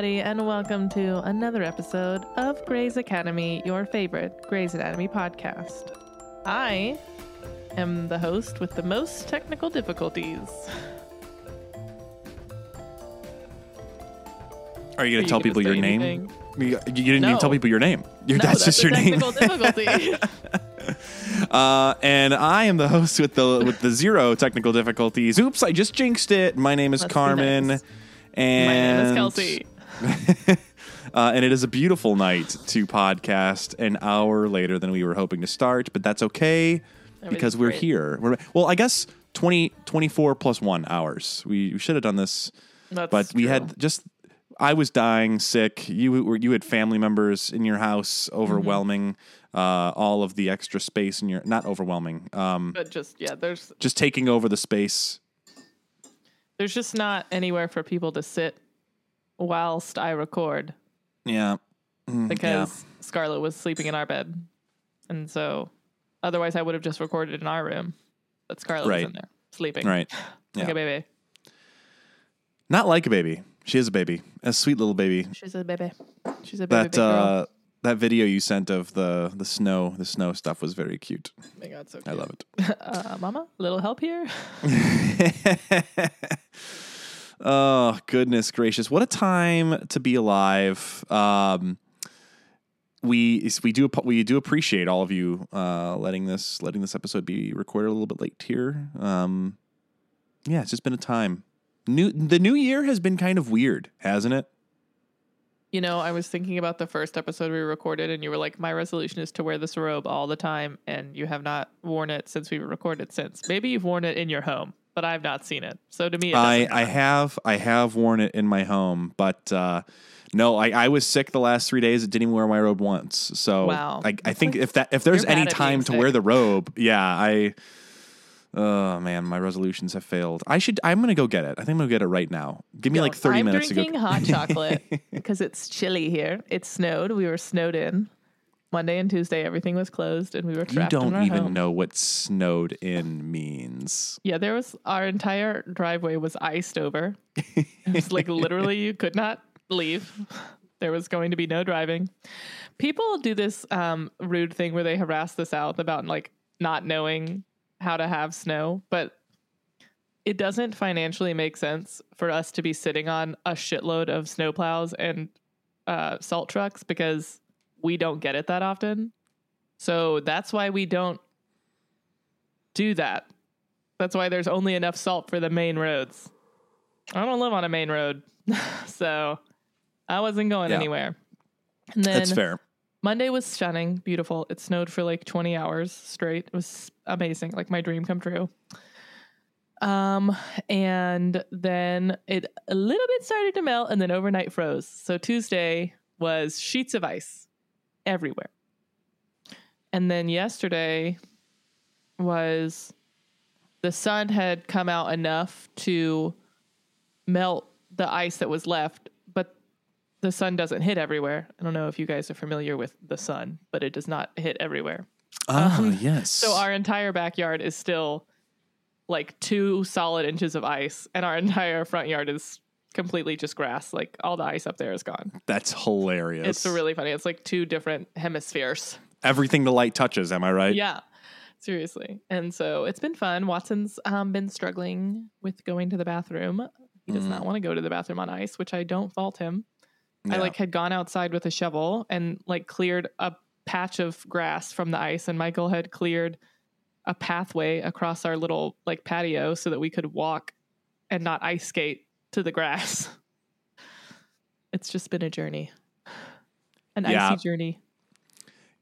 everybody, and welcome to another episode of Grey's Academy, your favorite Grey's Anatomy podcast. I am the host with the most technical difficulties. Are you going to tell people your say name? You, you didn't even tell people your name. Your, No, that's, just a your name. Uh, and I am the host with the with the zero technical difficulties. Oops, I just jinxed it. My name is Let's Carmen. nice. And My name is Kelcey. uh, and it is a beautiful night to podcast an hour later than we were hoping to start, but that's okay because we're great. here. We're, well, I guess 20, 24 plus one hours. We, we should have done this That's but we true. had just I was dying sick. You were you had family members in your house Mm-hmm. overwhelming uh, all of the extra space in your not overwhelming, um, but just yeah, there's just taking over the space. there's just not anywhere for people to sit whilst I record Yeah, Mm, because Scarlett was sleeping in our bed, and so otherwise I would have just recorded in our room, but Scarlett Right. was in there sleeping, yeah. right. like a baby. Not like a baby. She is a baby, a sweet little baby. She's a baby. She's a baby. That big girl. uh, that video you sent of the the snow the snow stuff was very cute. oh my God, so I love it. Uh, Mama, little help here. oh goodness gracious. What a time to be alive. Um we we do we do appreciate all of you uh letting this letting this episode be recorded a little bit late here. Um yeah it's just been a time. New the new year has been kind of weird hasn't it? You know, I was thinking about the first episode we recorded, and you were like, "My resolution is to wear this robe all the time," and you have not worn it since we recorded. Since. Maybe you've worn it in your home, but I've not seen it. So to me, it I, doesn't I have I have worn it in my home, but uh, no, I, I was sick the last three days. I didn't even wear my robe once. So Wow. I, I think if that if there's you're any bad at being time to wear the robe, yeah, I. Oh man, my resolutions have failed. I should. I'm gonna go get it. I think I'm gonna get it right now. Give me like Don't. 30 I'm minutes to drinking hot chocolate because it's chilly here. It snowed. We were snowed in. Monday and Tuesday, everything was closed, and we were You trapped in don't our even home. know what snowed in means. Yeah, there was our entire driveway was iced over. It was like literally you could not leave. There was going to be no driving. People do this um, rude thing where they harass the South about like not knowing how to have snow, but it doesn't financially make sense for us to be sitting on a shitload of snowplows and uh, salt trucks because we don't get it that often. So that's why we don't do that. That's why there's only enough salt for the main roads. I don't live on a main road, so I wasn't going Yeah. anywhere. And then That's fair. Monday was stunning, beautiful. It snowed for like 20 hours straight. It was amazing, like my dream come true. Um, and then it a little bit started to melt, and then overnight froze. So Tuesday was sheets of ice everywhere. And then yesterday was the sun had come out enough to melt the ice that was left, but the sun doesn't hit everywhere. I don't know if you guys are familiar with the sun, but it does not hit everywhere. Ah, yes. So our entire backyard is still like two solid inches of ice, and our entire front yard is completely just grass. Like all the ice up there is gone. That's hilarious. It's really funny. It's like two different hemispheres. Everything the light touches. Am I right? Yeah. Seriously. And so it's been fun. Watson's um, been struggling with going to the bathroom. He does Mm. not want to go to the bathroom on ice, which I don't fault him. I like had gone outside with a shovel and like cleared a patch of grass from the ice and Michael had cleared a pathway across our little like patio so that we could walk and not ice skate to the grass. It's just been a journey. An Yeah. icy journey.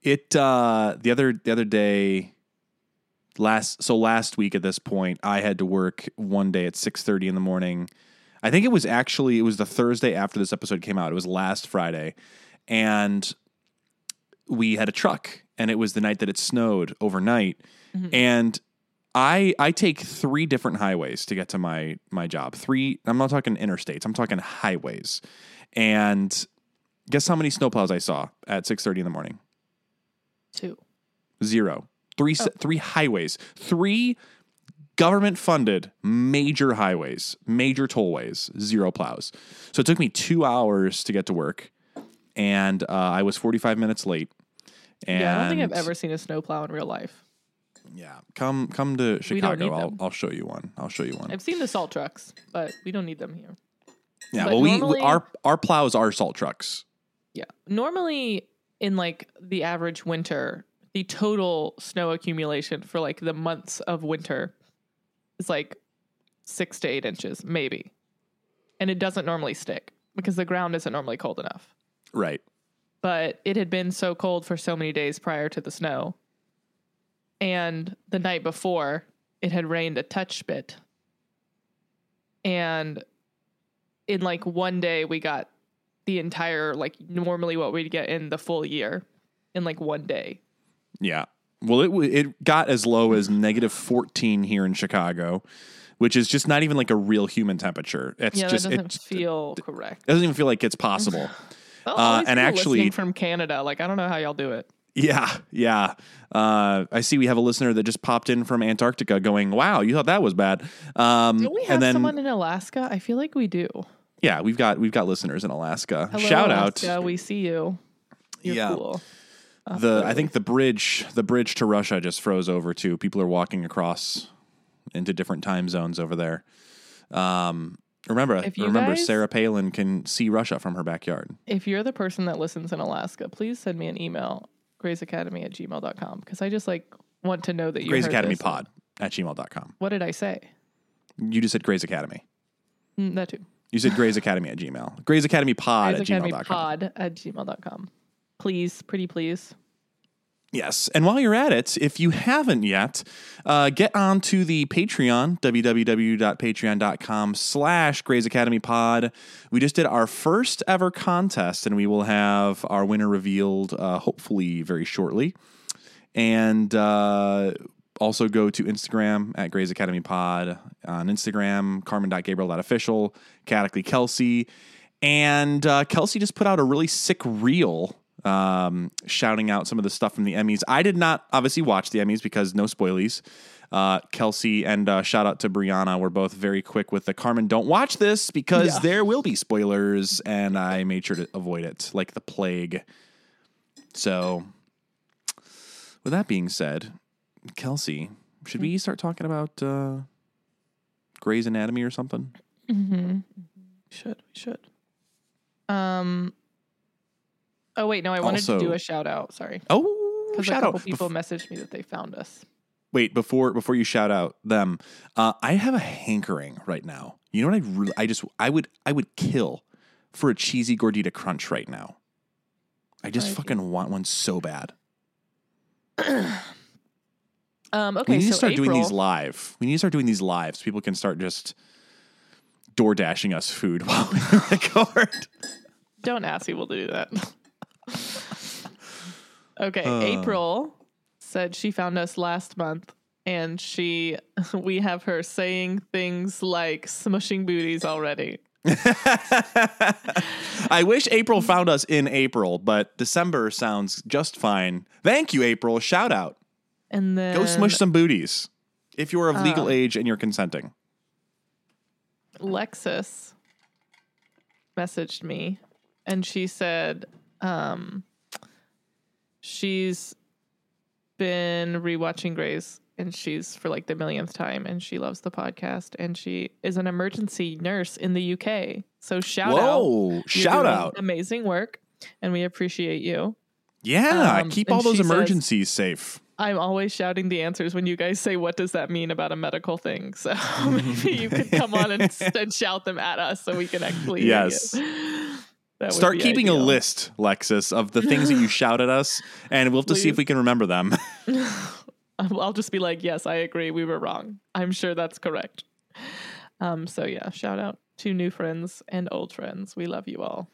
It uh the other the other day last so last week at this point I had to work one day at 6:30 in the morning. I think it was actually it was the Thursday after this episode came out. It was last Friday and we had a truck and it was the night that it snowed overnight Mhm. and I I take three different highways to get to my my job. Three I'm not talking interstates. I'm talking highways. And guess how many snowplows I saw at 6:30 in the morning? Two. Zero. Three, Oh. three highways. Three government funded major highways, major tollways, zero plows. So it took me two hours to get to work, and uh, I was 45 minutes late. And yeah, I don't think I've ever seen a snowplow in real life. Yeah, come come to Chicago. I'll. I'll show you one. I'll show you one. I've seen the salt trucks, but we don't need them here. yeah, but well, we, normally- we our our plows are salt trucks. Yeah. Normally, in like the average winter, the total snow accumulation for like the months of winter is like six to eight inches, maybe. And it doesn't normally stick because the ground isn't normally cold enough. Right. But it had been so cold for so many days prior to the snow. And the night before, it had rained a touch bit. And in like one day, we got the entire, like normally what we'd get in the full year in like one day. Yeah. Well, it it got as low as negative 14 here in Chicago, which is just not even like a real human temperature. It's yeah, just that doesn't it feel correct. doesn't even feel like it's possible. Oh, uh, and actually- from Canada, like I don't know how y'all do it. Yeah, yeah. Uh, I see we have a listener that just popped in from Antarctica, going, "Wow, you thought that was bad." Um, Don't we have and then someone in Alaska? I feel like we do. yeah, we've got we've got listeners in Alaska. Hello, Shout Alaska, out. We see you. You're Yeah. cool. the I think the bridge the bridge to Russia just froze over too. People are walking across into different time zones over there. Um, remember, remember, guys- Sarah Palin can see Russia from her backyard. If you're the person that listens in Alaska, please send me an email, greysacademy at gmail.com, because I just like want to know that you Grey's heard Academy this. Pod at gmail.com. What did I say? You just said Grey's Academy. Mm, that too. You said Grey's Academy at Gmail. Grey's Academy Pod Grace at Academy gmail.com. pod at gmail.com. Please, pretty please. Yes. And while you're at it, if you haven't yet, uh, get on to the Patreon, www.patreon.com slash Grey's Academy Pod. We just did our first ever contest, and we will have our winner revealed uh, hopefully very shortly. And uh, also go to Instagram at Grey's Academy Pod on Instagram, carmen.gabriel.official, Chaotically Kelcey. And uh, Kelcey just put out a really sick reel um, shouting out some of the stuff from the Emmys. I did not obviously watch the Emmys because no spoilies. Uh, Kelcey and uh, shout out to Brianna were both very quick with the Carmen. Don't watch this because Yeah. there will be spoilers, and I made sure to avoid it like the plague. So, with that being said, Kelcey, should we start talking about uh, Grey's Anatomy or something? Mm-hmm. Should we should. Um. Oh wait, no, I wanted Also- to do a shout out. Sorry, Oh, because a shout couple out! people Bef- messaged me that they found us. wait, before before you shout out them, uh, I have a hankering right now. You know what I really, I just I would I would kill for a cheesy gordita crunch right now. I just I do. fucking want one so bad. Um. Okay, we need so to start doing these live. We need to start doing these live so people can start just door dashing us food while we record. Don't ask people to do that. okay, Uh. April said she found us last month and she we have her saying things like smushing booties already. I wish April found us in April, but December sounds just fine. Thank you, April. Shout out. And then Go smush some booties if you're of legal Um, age and you're consenting. Lexus messaged me and she said um she's been rewatching Grey's and she's for like the millionth time and she loves the podcast and she is an emergency nurse in the UK. So shout out. Whoa! You're Shout out! Amazing work and we appreciate you. Yeah, Um, keep all those she says- emergencies safe. I'm always shouting the answers when you guys say, What does that mean about a medical thing? So maybe you could come on and, and shout them at us so we can actually. Yes. You. That Start be keeping a list, Lexus, of the things that you shout at us, and we'll have to see if we can remember them. I'll I'll just be like, Yes, I agree. We were wrong. I'm sure that's correct. Um, so yeah, shout out to new friends and old friends. We love you all.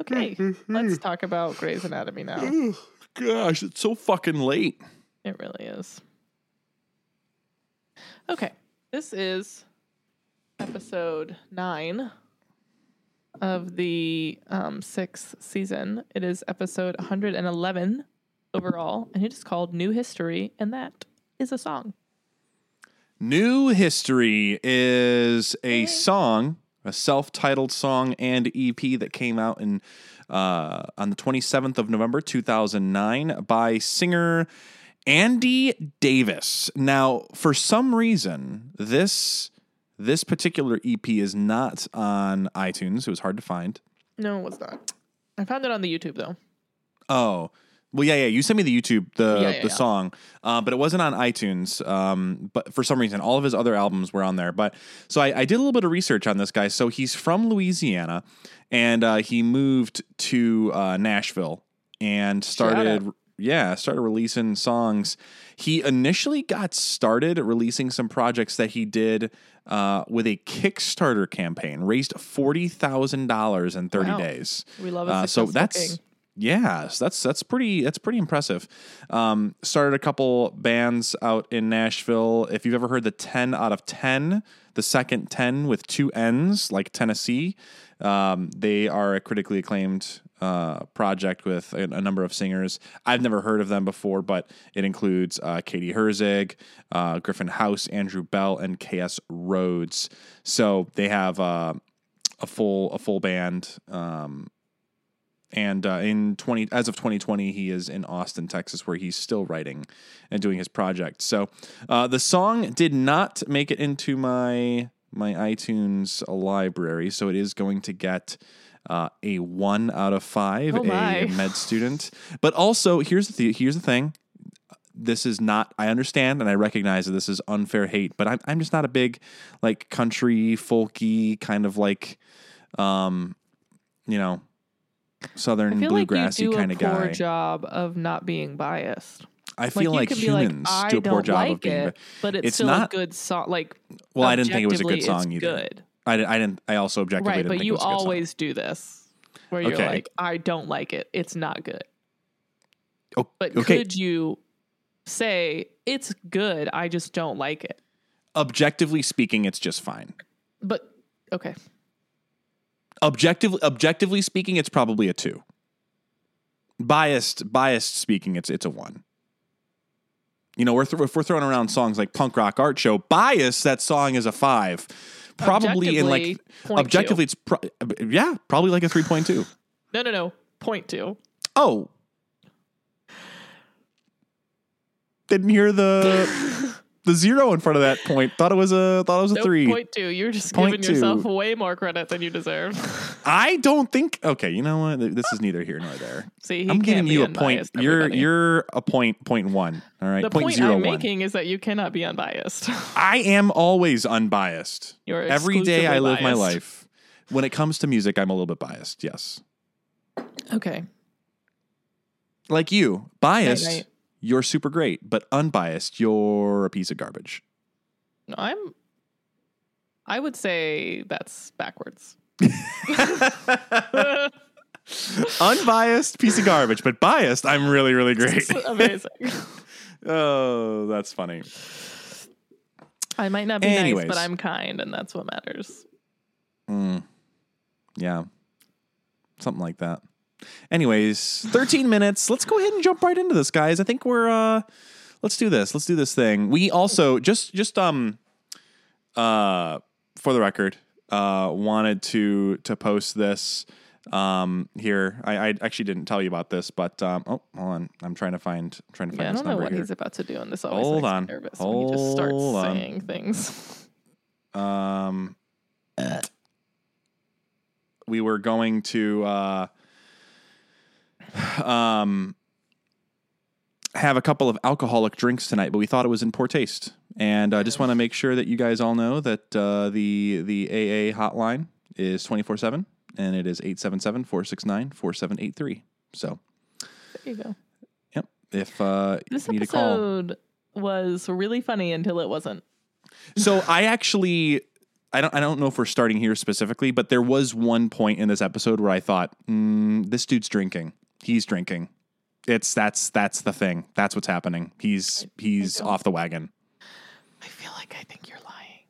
Okay, let's talk about Grey's Anatomy now. Gosh, it's so fucking late. It really is. Okay, this is episode nine of the um, sixth season. It is episode 111 overall, and it is called New History, and that is a song. New History is a song, a self-titled song and EP that came out in uh, on the 27th of November 2009 by singer Andy Davis. Now, for some reason, this this particular EP is not on iTunes. It was hard to find. No, it was not. I found it on the YouTube though. Oh, well, yeah, yeah. You sent me the YouTube the Yeah, yeah, the yeah. song, uh, but it wasn't on iTunes. Um, but for some reason, all of his other albums were on there. But so I, I did a little bit of research on this guy. So he's from Louisiana, and uh, he moved to uh, Nashville and started. Yeah, started releasing songs. He initially got started releasing some projects that he did uh, with a Kickstarter campaign, raised forty thousand dollars in thirty Wow. days. We love a Uh, so that's king. yeah, so that's that's pretty that's pretty impressive. Um, started a couple bands out in Nashville. If you've ever heard the ten out of Tenn, the second ten with two N's, like Tennessee, um, they are a critically acclaimed uh, project with a, a number of singers. I've never heard of them before, but it includes uh, Katie Herzig, uh, Griffin House, Andrew Bell, and K.S. Rhodes. So they have uh, a full a full band. Um, and uh, in 20 as of 2020 he is in austin texas where he's still writing and doing his project so the song did not make it into my my itunes library so it is going to get uh, a one out of five Oh a med student. But also here's the th- here's the thing. This is not i understand and i recognize that this is unfair hate but i'm, I'm just not a big like country folky kind of like um you know southern feel like bluegrassy kind of poor guy. job of not being biased. i feel you like, humans like, do a poor job like of being it, but it's, It's still not- a good song. Like, well i didn't think it was a good song either. Good, I, I didn't i also objectively right? But think you it was a good song. always do this, where you're Okay. like, I don't like it. It's not good. O- But okay could you say it's good? I just don't like it. objectively speaking it's just fine But okay, objectively objectively speaking it's probably a two biased biased speaking it's it's a one you know we're th- if we're throwing around songs like punk rock art show bias that song is a five probably in like Objectively, point objectively it's pro- yeah probably like a 3.2 no, no, no. Point two. oh didn't hear the the zero in front of that point thought it was a thought it was a Nope, three point two. You're just Point giving yourself way more credit than you deserve. i don't think okay you know what this is neither here nor there See, I'm giving you a point. You're everybody. you're a point point one. All right, the point point zero I'm one. making is that you cannot be unbiased. I am always unbiased. You're Every day I live my life. When it comes to music, I'm a little bit biased. Yes, Okay. like you, biased. right. You're super great, but unbiased, you're a piece of garbage. No, I'm. I would say that's backwards. Unbiased piece of garbage, but biased, I'm really really great. Amazing. oh, that's funny. I might not be Anyways. nice, but I'm kind, and that's what matters. Mm. Yeah. Something like that. Anyways, 13 minutes. Let's go ahead and jump right into this, guys. I think we're uh let's do this. Let's do this thing. We also just just um uh for the record, uh wanted to to post this um here. I, I actually didn't tell you about this, but um oh hold on. I'm trying to find trying to find Yeah, I this don't know number what here. he's about to do, on this always Hold on. nervous when he just starts Hold on. saying things. Um, uh. we were going to uh, um, have a couple of alcoholic drinks tonight, but we thought it was in poor taste. And I just want to make sure that you guys all know that uh, the the AA hotline is 24 7 and it is 877 469 4783. So, There you go. yep. If uh, This you need to call. episode was really funny until it wasn't. So I actually I don't I don't know if we're starting here specifically, but there was one point in this episode where I thought, mm, this dude's drinking. He's drinking. It's that's that's the thing. That's what's happening. He's he's don't- off the wagon. I feel like I think you're lying.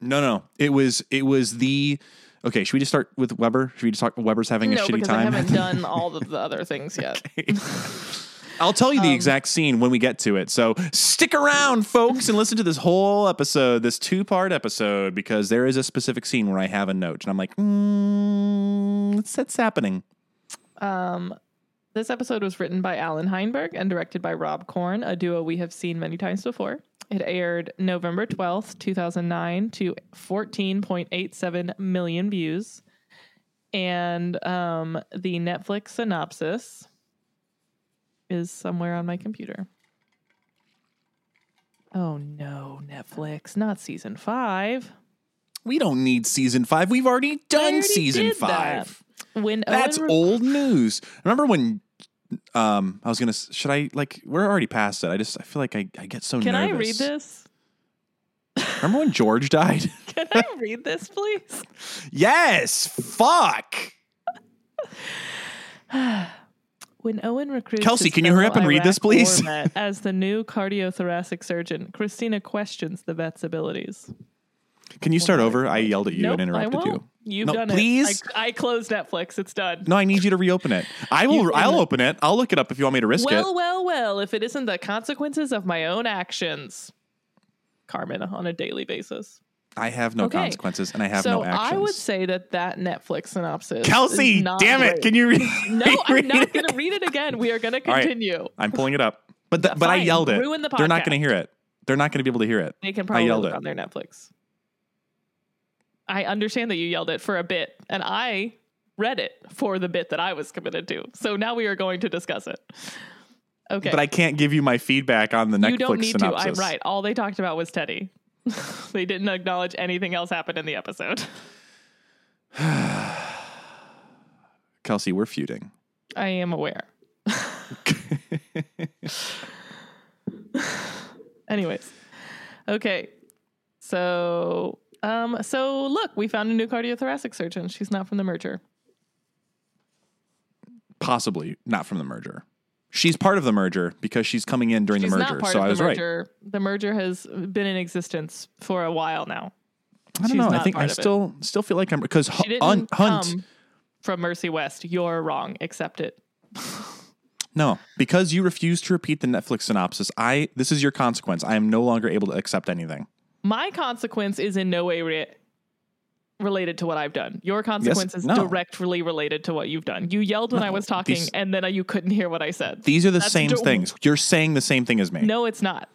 No, no. It was it was the Okay, should we just start with Webber? Should we just talk Webber's having a shitty because time? I haven't done all of the other things yet. I'll tell you the exact scene when we get to it. So stick around, folks, and listen to this whole episode, this two part episode, because there is a specific scene where I have a note, and I'm like, mm, that's, that's happening. Um, this episode was written by Allan Heinberg and directed by Rob Corn, a duo we have seen many times before. It aired November 12th, 2009 to 14.87 million views. And um, the Netflix synopsis is somewhere on my computer. Oh no, Netflix, not season five. We don't need season five. We've already done already season did that. five. When That's Owen old news. Remember when? Um, I was gonna. Should I like? We're already past it. I just. I feel like I, I get so nervous. Can nervous. I read this? Remember when George died? Can I read this, please? yes. Fuck. When Owen recruits Kelcey, can you hurry up and read this, please? as the new cardiothoracic surgeon, Christina questions the vet's abilities. Can you start over? I yelled at you nope, and interrupted I you. You've No, done please? it. I, I closed Netflix. It's done. No, I need you to reopen it. I will. I'll open it. I'll look it up if you want me to risk well, it. well, well. Well. If it isn't the consequences of my own actions, Carmen, on a daily basis. I have no Okay. consequences and I have so no actions. I would say that that Netflix synopsis. Kelcey, damn it! great. Can you read? No, I'm not it? going to read it again. We are going to All right. continue. I'm pulling it up, but but I yelled it. ruin the They're not going to hear it. They're not going to be able to hear it. They can probably yelled look it. on their Netflix. I understand that you yelled it for a bit, and I read it for the bit that I was committed to. So now we are going to discuss it. Okay. But I can't give you my feedback on the Netflix you don't need synopsis. to. I'm right. All they talked about was Teddy. they didn't acknowledge anything else happened in the episode. Kelcey, we're feuding. I am aware. Anyways. Okay. So um so look, we found a new cardiothoracic surgeon. She's not from the merger. Possibly not from the merger. She's part of the merger because she's coming in during She's the merger. So I was right. The merger has been in existence for a while now. I don't She's know. I think I of it. still still feel like I'm because Hunt, Hunt from Mercy West. You're wrong. Accept it. no because you refused to repeat the Netflix synopsis. I this is your consequence. I am no longer able to accept anything. My consequence is in no way re- related to what I've done. Your consequence is no. directly related to what you've done. You yelled when I was talking, these- and then you couldn't hear what I said. These are the That's same do- things. You're saying the same thing as me. no, it's not.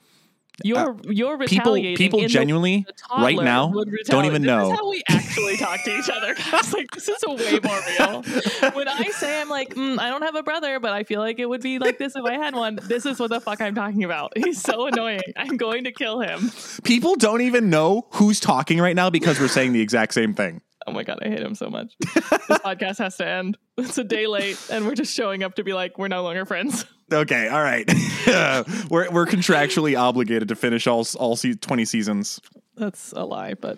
You're you're Uh, people people the- genuinely the right now don't even This know. is how we actually talk to each other. guys. like this is a way more real. When I say I'm like, mm, I don't have a brother, but I feel like it would be like this if I had one. This is what the fuck I'm talking about. He's so annoying. I'm going to kill him. People don't even know who's talking right now because we're saying the exact same thing. Oh my god, I hate him so much. this podcast has to end. It's a day late, and we're just showing up to be like, we're no longer friends. Okay, all right. we're we're contractually obligated to finish all all se- 20 seasons. That's a lie, but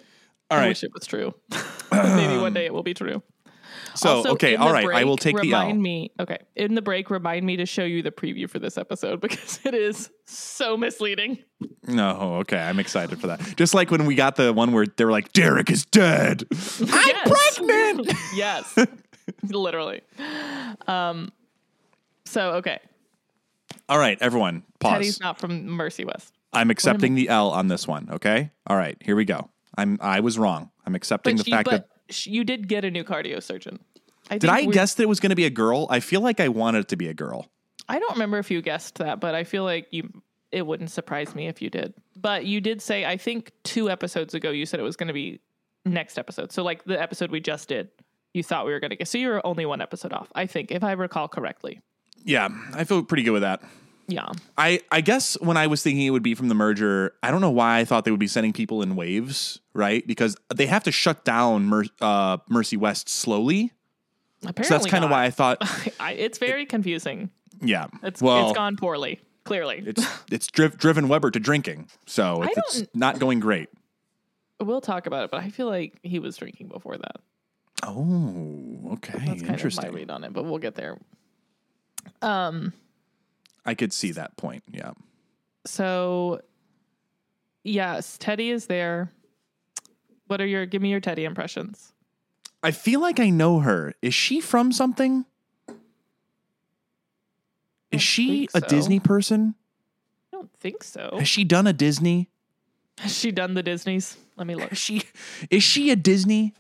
All I right. wish it was true. Maybe one day it will be true. So, Also, okay, all right. right. I will take the remind me. Okay, in the break, remind me to show you the preview for this episode because it is so misleading. No, okay. I'm excited for that. Just like when we got the one where they were like, Derek is dead. I'm Yes. pregnant. yes, literally. Um. So okay, all right, everyone, pause. Teddy's not from Mercy West, I'm accepting the L on this one, okay? All right, here we go. I'm I was wrong. I'm accepting the she, fact but that sh- you did get a new cardio surgeon. I Did think I we- guess that it was going to be a girl? I feel like I wanted it to be a girl. I don't remember if you guessed that, but I feel like you. It wouldn't surprise me if you did. But you did say, I think two episodes ago, you said it was going to be next episode. So like the episode we just did, you thought we were going to get. So you were only one episode off, I think, if I recall correctly. Yeah, I feel pretty good with that. Yeah. I, I guess when I was thinking it would be from the merger, I don't know why I thought they would be sending people in waves, right? Because they have to shut down Mer- uh, Mercy West slowly. Apparently, So that's kind of why I thought, I, it's very confusing. yeah. It's well, it's gone poorly. Clearly, it's it's driv- driven Webber to drinking, so it's, it's don't- going great. we'll talk about it. But I feel like he was drinking before that. Oh, okay, That's kind of my interesting. read on it. But we'll get there. Um. I could see that point. Yeah, So, yes, Teddy is there. What are your give me your Teddy impressions? I feel like I know her. Is she from something? Is she think a so. Disney person? I don't think so. Has she done a Disney? Has she done the Disneys? Let me look. Is she is she a Disney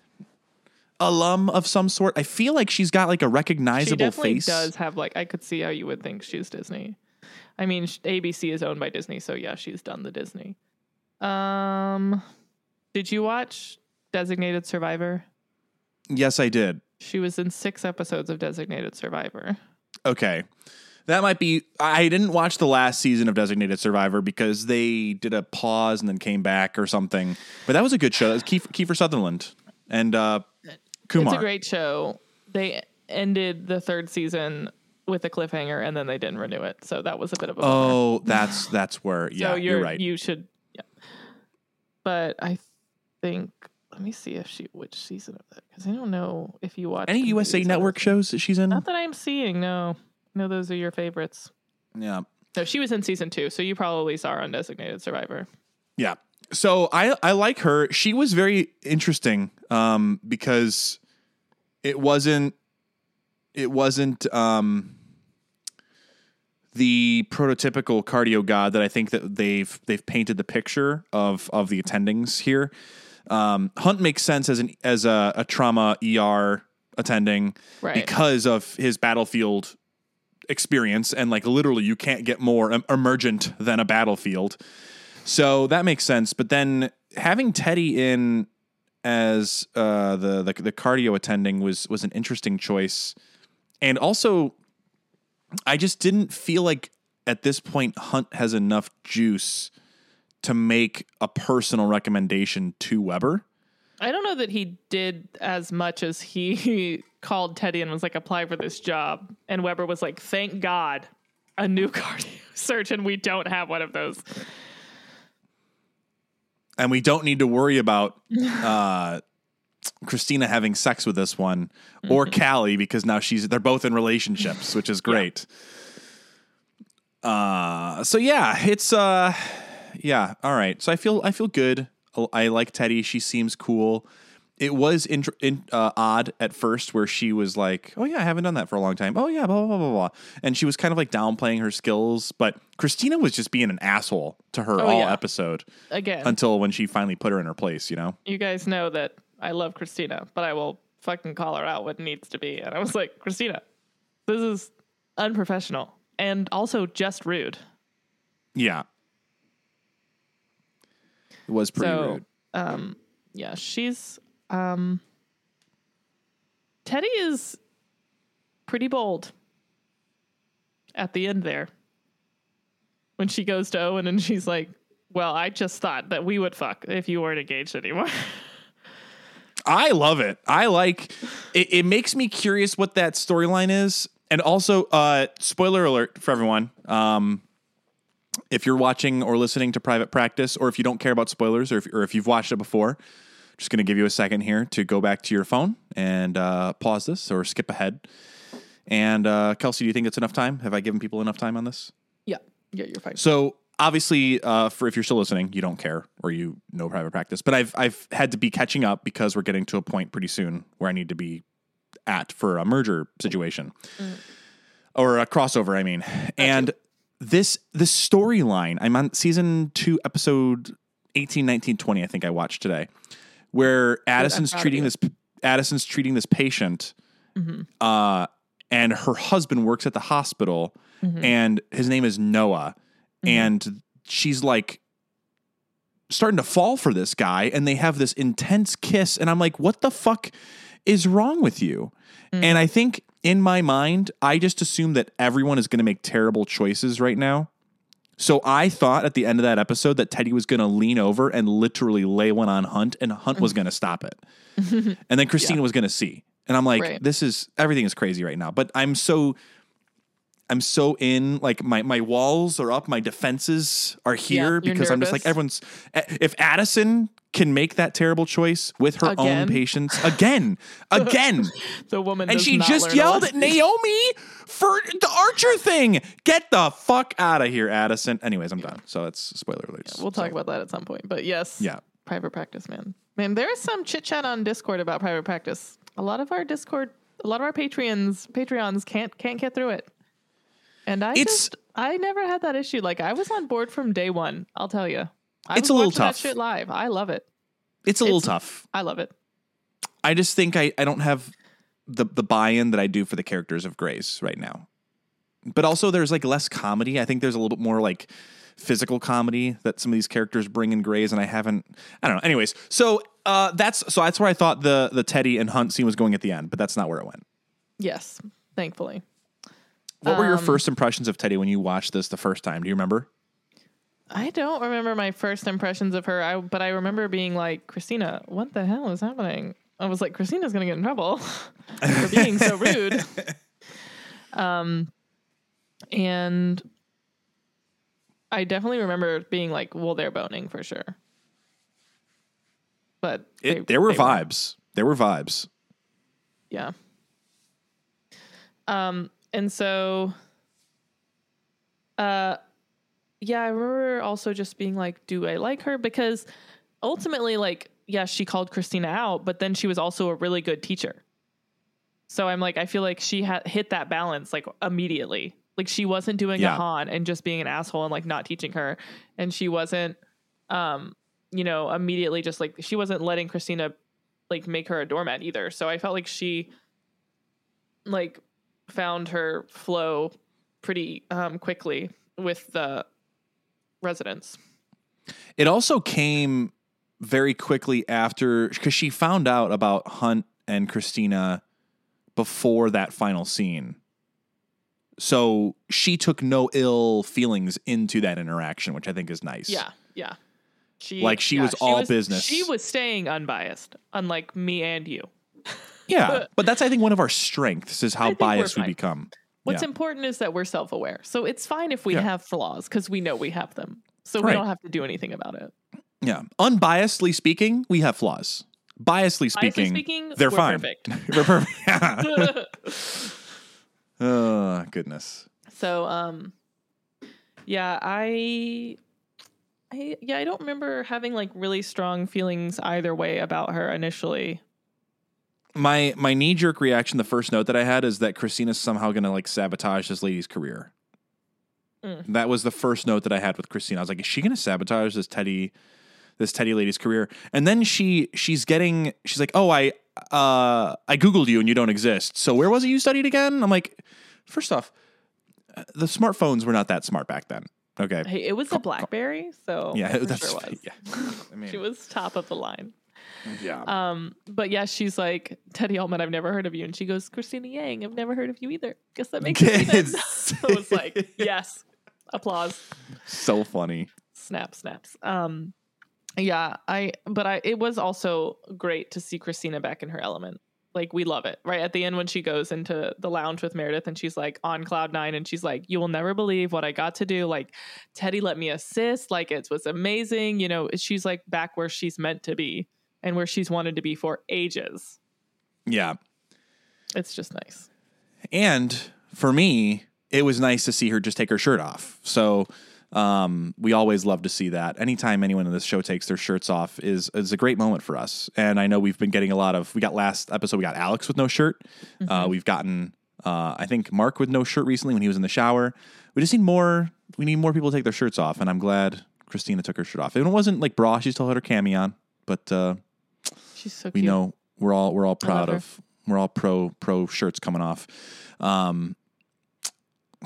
alum of some sort? I feel like she's got like a recognizable face. She definitely face. does have like I could see how you would think she's Disney. I mean, ABC is owned by Disney, so yeah, she's done the Disney. Um, did you watch Designated Survivor? Yes, I did. She was in six episodes of Designated Survivor. Okay. That might be. I didn't watch the last season of Designated Survivor because they did a pause and then came back or something. But that was a good show. That was Kiefer, Kiefer Sutherland and uh, Kumar. It's a great show. They ended the third season with a cliffhanger, and then they didn't renew it, so that was a bit of a. bummer. oh, that's that's where. Yeah, so you're, you're, right. You should. Yeah. But I think. Let me see if she which season of that because I don't know if you watch Any USA Network shows that she's in? Not that I'm seeing. No, no, those are your favorites. Yeah. No, she was in season two, so you probably saw her on Designated Survivor. Yeah. So I I like her. She was very interesting um because it wasn't it wasn't um the prototypical cardio god that I think that they've they've painted the picture of of the attendings here. Um, Hunt makes sense as an as a, a trauma ER attending Right. because of his battlefield experience and like literally you can't get more emergent than a battlefield. So that makes sense. But then having Teddy in as uh, the, the the cardio attending was was an interesting choice, and also I just didn't feel like at this point Hunt has enough juice to make a personal recommendation to Webber. I don't know that he did as much as he called Teddy and was like, apply for this job. And Webber was like, thank God, a new cardio surgeon. We don't have one of those. And we don't need to worry about uh, Christina having sex with this one or Callie because now she's they're both in relationships, which is great. Uh, so yeah, it's uh, yeah, all right. So I feel I feel good. I like Teddy. She seems cool. It was in, in, uh, odd at first where she was like, "Oh yeah, I haven't done that for a long time." Oh yeah, blah blah blah blah blah, and she was kind of like downplaying her skills. But Christina was just being an asshole to her Oh, all yeah. episode Again, until when she finally put her in her place, you know? you guys know that I love Christina, but I will fucking call her out what needs to be. And I was like, Christina, this is unprofessional and also just rude. Yeah. It was pretty so, rude. um, yeah, she's um, Teddy is pretty bold at the end there when she goes to Owen and she's like, "Well, I just thought that we would fuck if you weren't engaged anymore." I love it. I like it, it makes me curious what that storyline is. And also, uh, spoiler alert for everyone. Um, if you're watching or listening to Private Practice, or if you don't care about spoilers, or if, or if you've watched it before, just going to give you a second here to go back to your phone and uh, pause this or skip ahead. And uh, Kelcey, do you think it's enough time? Have I given people enough time on this? yeah, yeah, you're fine. So obviously, uh, for if you're still listening, you don't care or you know private practice. But I've I've had to be catching up because we're getting to a point pretty soon where I need to be at for a merger situation or a crossover. I mean, and this this storyline. I'm on season two, episode 18, 19, 20. I think I watched today, where Addison's treating this Addison's treating this patient uh, and her husband works at the hospital, and his name is Noah, and she's like starting to fall for this guy, and they have this intense kiss, and I'm like, what the fuck is wrong with you? And I think in my mind, I just assume that everyone is going to make terrible choices right now. So I thought at the end of that episode that Teddy was going to lean over and literally lay one on Hunt, and Hunt was going to stop it, and then Christina was going to see. And I'm like, Right. this is everything is crazy right now. But I'm so I'm so in like my my walls are up, my defenses are here you're because I'm just like everyone's. Eh, if Addison can make that terrible choice with her own Again? patients again, again, The woman and she just yelled at. Naomi for the Archer thing. Get the fuck out of here, Addison. Anyways, I'm done. So that's spoiler alerts. We'll talk So, about that at some point. But yes, Yeah. private practice, man. Man, there is some chit chat on Discord about private practice. A lot of our Discord, a lot of our Patreons, Patreons can't can't get through it. And I It's- just I never had that issue. Like I was on board from day one. I'll tell you. I It's a little tough. shit live. I love it. It's a little It's- tough. I love it. I just think I, I don't have the the buy-in that I do for the characters of Grey's right now. But also there's like less comedy. I think there's a little bit more like physical comedy that some of these characters bring in Grey's, and I haven't I don't know. Anyways, so uh that's so that's where I thought the the Teddy and Hunt scene was going at the end, but that's not where it went. Yes, thankfully. What were your Um, first impressions of Teddy when you watched this the first time? Do you remember? I don't remember my first impressions of her, I, but I remember being like, Christina, what the hell is happening? I was like, Christina's going to get in trouble for being so rude. Um, and I definitely remember being like, well, they're boning for sure. But It, they- there were vibes. There were vibes. Yeah. Um, and so uh yeah, I remember also just being like, do I like her? Because ultimately, like, yeah, she called Christina out, but then she was also a really good teacher. So I'm like, I feel like she hit that balance like immediately. Like she wasn't doing Yeah. a Hahn and just being an asshole and like not teaching her. And she wasn't um, you know, immediately just like she wasn't letting Christina like make her a doormat either. So I felt like she like found her flow pretty um quickly with the residents. It also came very quickly after because she found out about Hunt and Christina before that final scene. So she took no ill feelings into that interaction, which I think is nice. Yeah, yeah. She Like, she yeah, was all business. She was staying unbiased, unlike me and you. Yeah. But that's, I think, one of our strengths is how biased we become. What's Yeah. important is that we're self-aware. So it's fine if we Yeah. have flaws because we know we have them. So we don't have to do anything about it. Yeah. Unbiasedly speaking, we have flaws. Biasedly Biasly speaking, speaking, they're fine. perfect. We're perfect. Oh, goodness. so um yeah, I I yeah, I don't remember having like really strong feelings either way about her initially. My my knee jerk reaction, the first note that I had is that Christina's somehow going to like sabotage this lady's career. Mm. That was the first note that I had with Christina. I was like, is she going to sabotage this Teddy, this Teddy lady's career? And then she she's getting she's like, oh, I uh I googled you and you don't exist. So where was it you studied again? I'm like, first off, the smartphones were not that smart back then. Okay, Hey, it was a BlackBerry, so yeah, that's sure was. yeah. I mean, She was top of the line. Yeah. Um, but yeah, she's like Teddy Altman. I've never heard of you, and she goes Christina Yang. I've never heard of you either. Guess that makes sense. it was like yes, applause, so funny. snap, snaps. Um, yeah, I. But I. It was also great to see Christina back in her element. Like we love it, right? At the end when she goes into the lounge with Meredith and she's like on cloud nine and she's like, "You will never believe what I got to do." Like Teddy let me assist. Like it was amazing. You know, she's like back where she's meant to be and where she's wanted to be for ages. Yeah. It's just nice. And for me, it was nice to see her just take her shirt off. So um, we always love to see that. Anytime anyone in this show takes their shirts off is is a great moment for us. And I know we've been getting a lot of. We got last episode. We got Alex with no shirt. Uh, we've gotten uh, I think Mark with no shirt recently when he was in the shower. We just need more. We need more people to take their shirts off. And I'm glad Christina took her shirt off. And it wasn't like bra. She still had her cami on. But uh, She's so we cute. know we're all we're all proud of we're all pro pro shirts coming off. Um,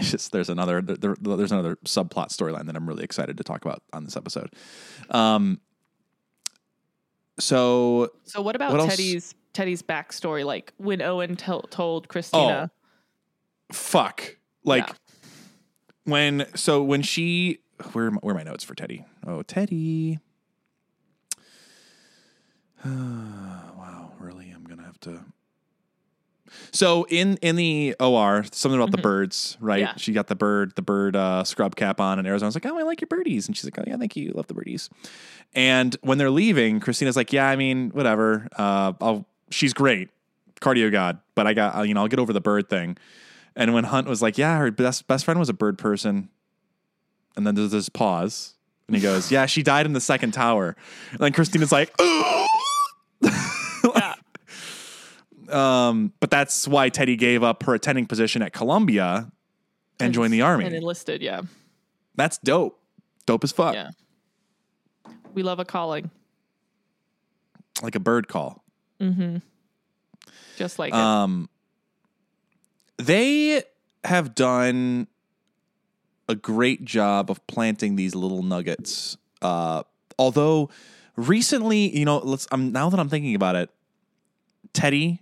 just there's another there, there's another subplot storyline that I'm really excited to talk about on this episode. Um, so So what about What? Teddy's Teddy's backstory? Like when Owen tell told Christina, fuck like Yeah. when so when she where are my, where are my notes for Teddy? Oh, Teddy. wow, really? I'm gonna have to. So in in the OR, something about the birds, right? Yeah. She got the bird the bird uh, scrub cap on, and Arizona's like, "Oh, I like your birdies," and she's like, "Oh yeah, thank you, love the birdies." And when they're leaving, Christina's like, "Yeah, I mean, whatever. Uh, I'll. She's great, cardio god, but I got you know I'll get over the bird thing." And when Hunt was like, "Yeah, her best best friend was a bird person," and then there's this pause, and he goes, "Yeah, she died in the second tower." And then Christina's like, "Oh." Um, but that's why Teddy gave up her attending position at Columbia and joined the army. and enlisted. Yeah, That's dope. Dope as fuck. yeah. We love a calling, Like a bird call. Mm-hmm. Just like Um, they have done a great job of planting these little nuggets. Uh, although recently, you know, let's. I'm now that I'm thinking about it, Teddy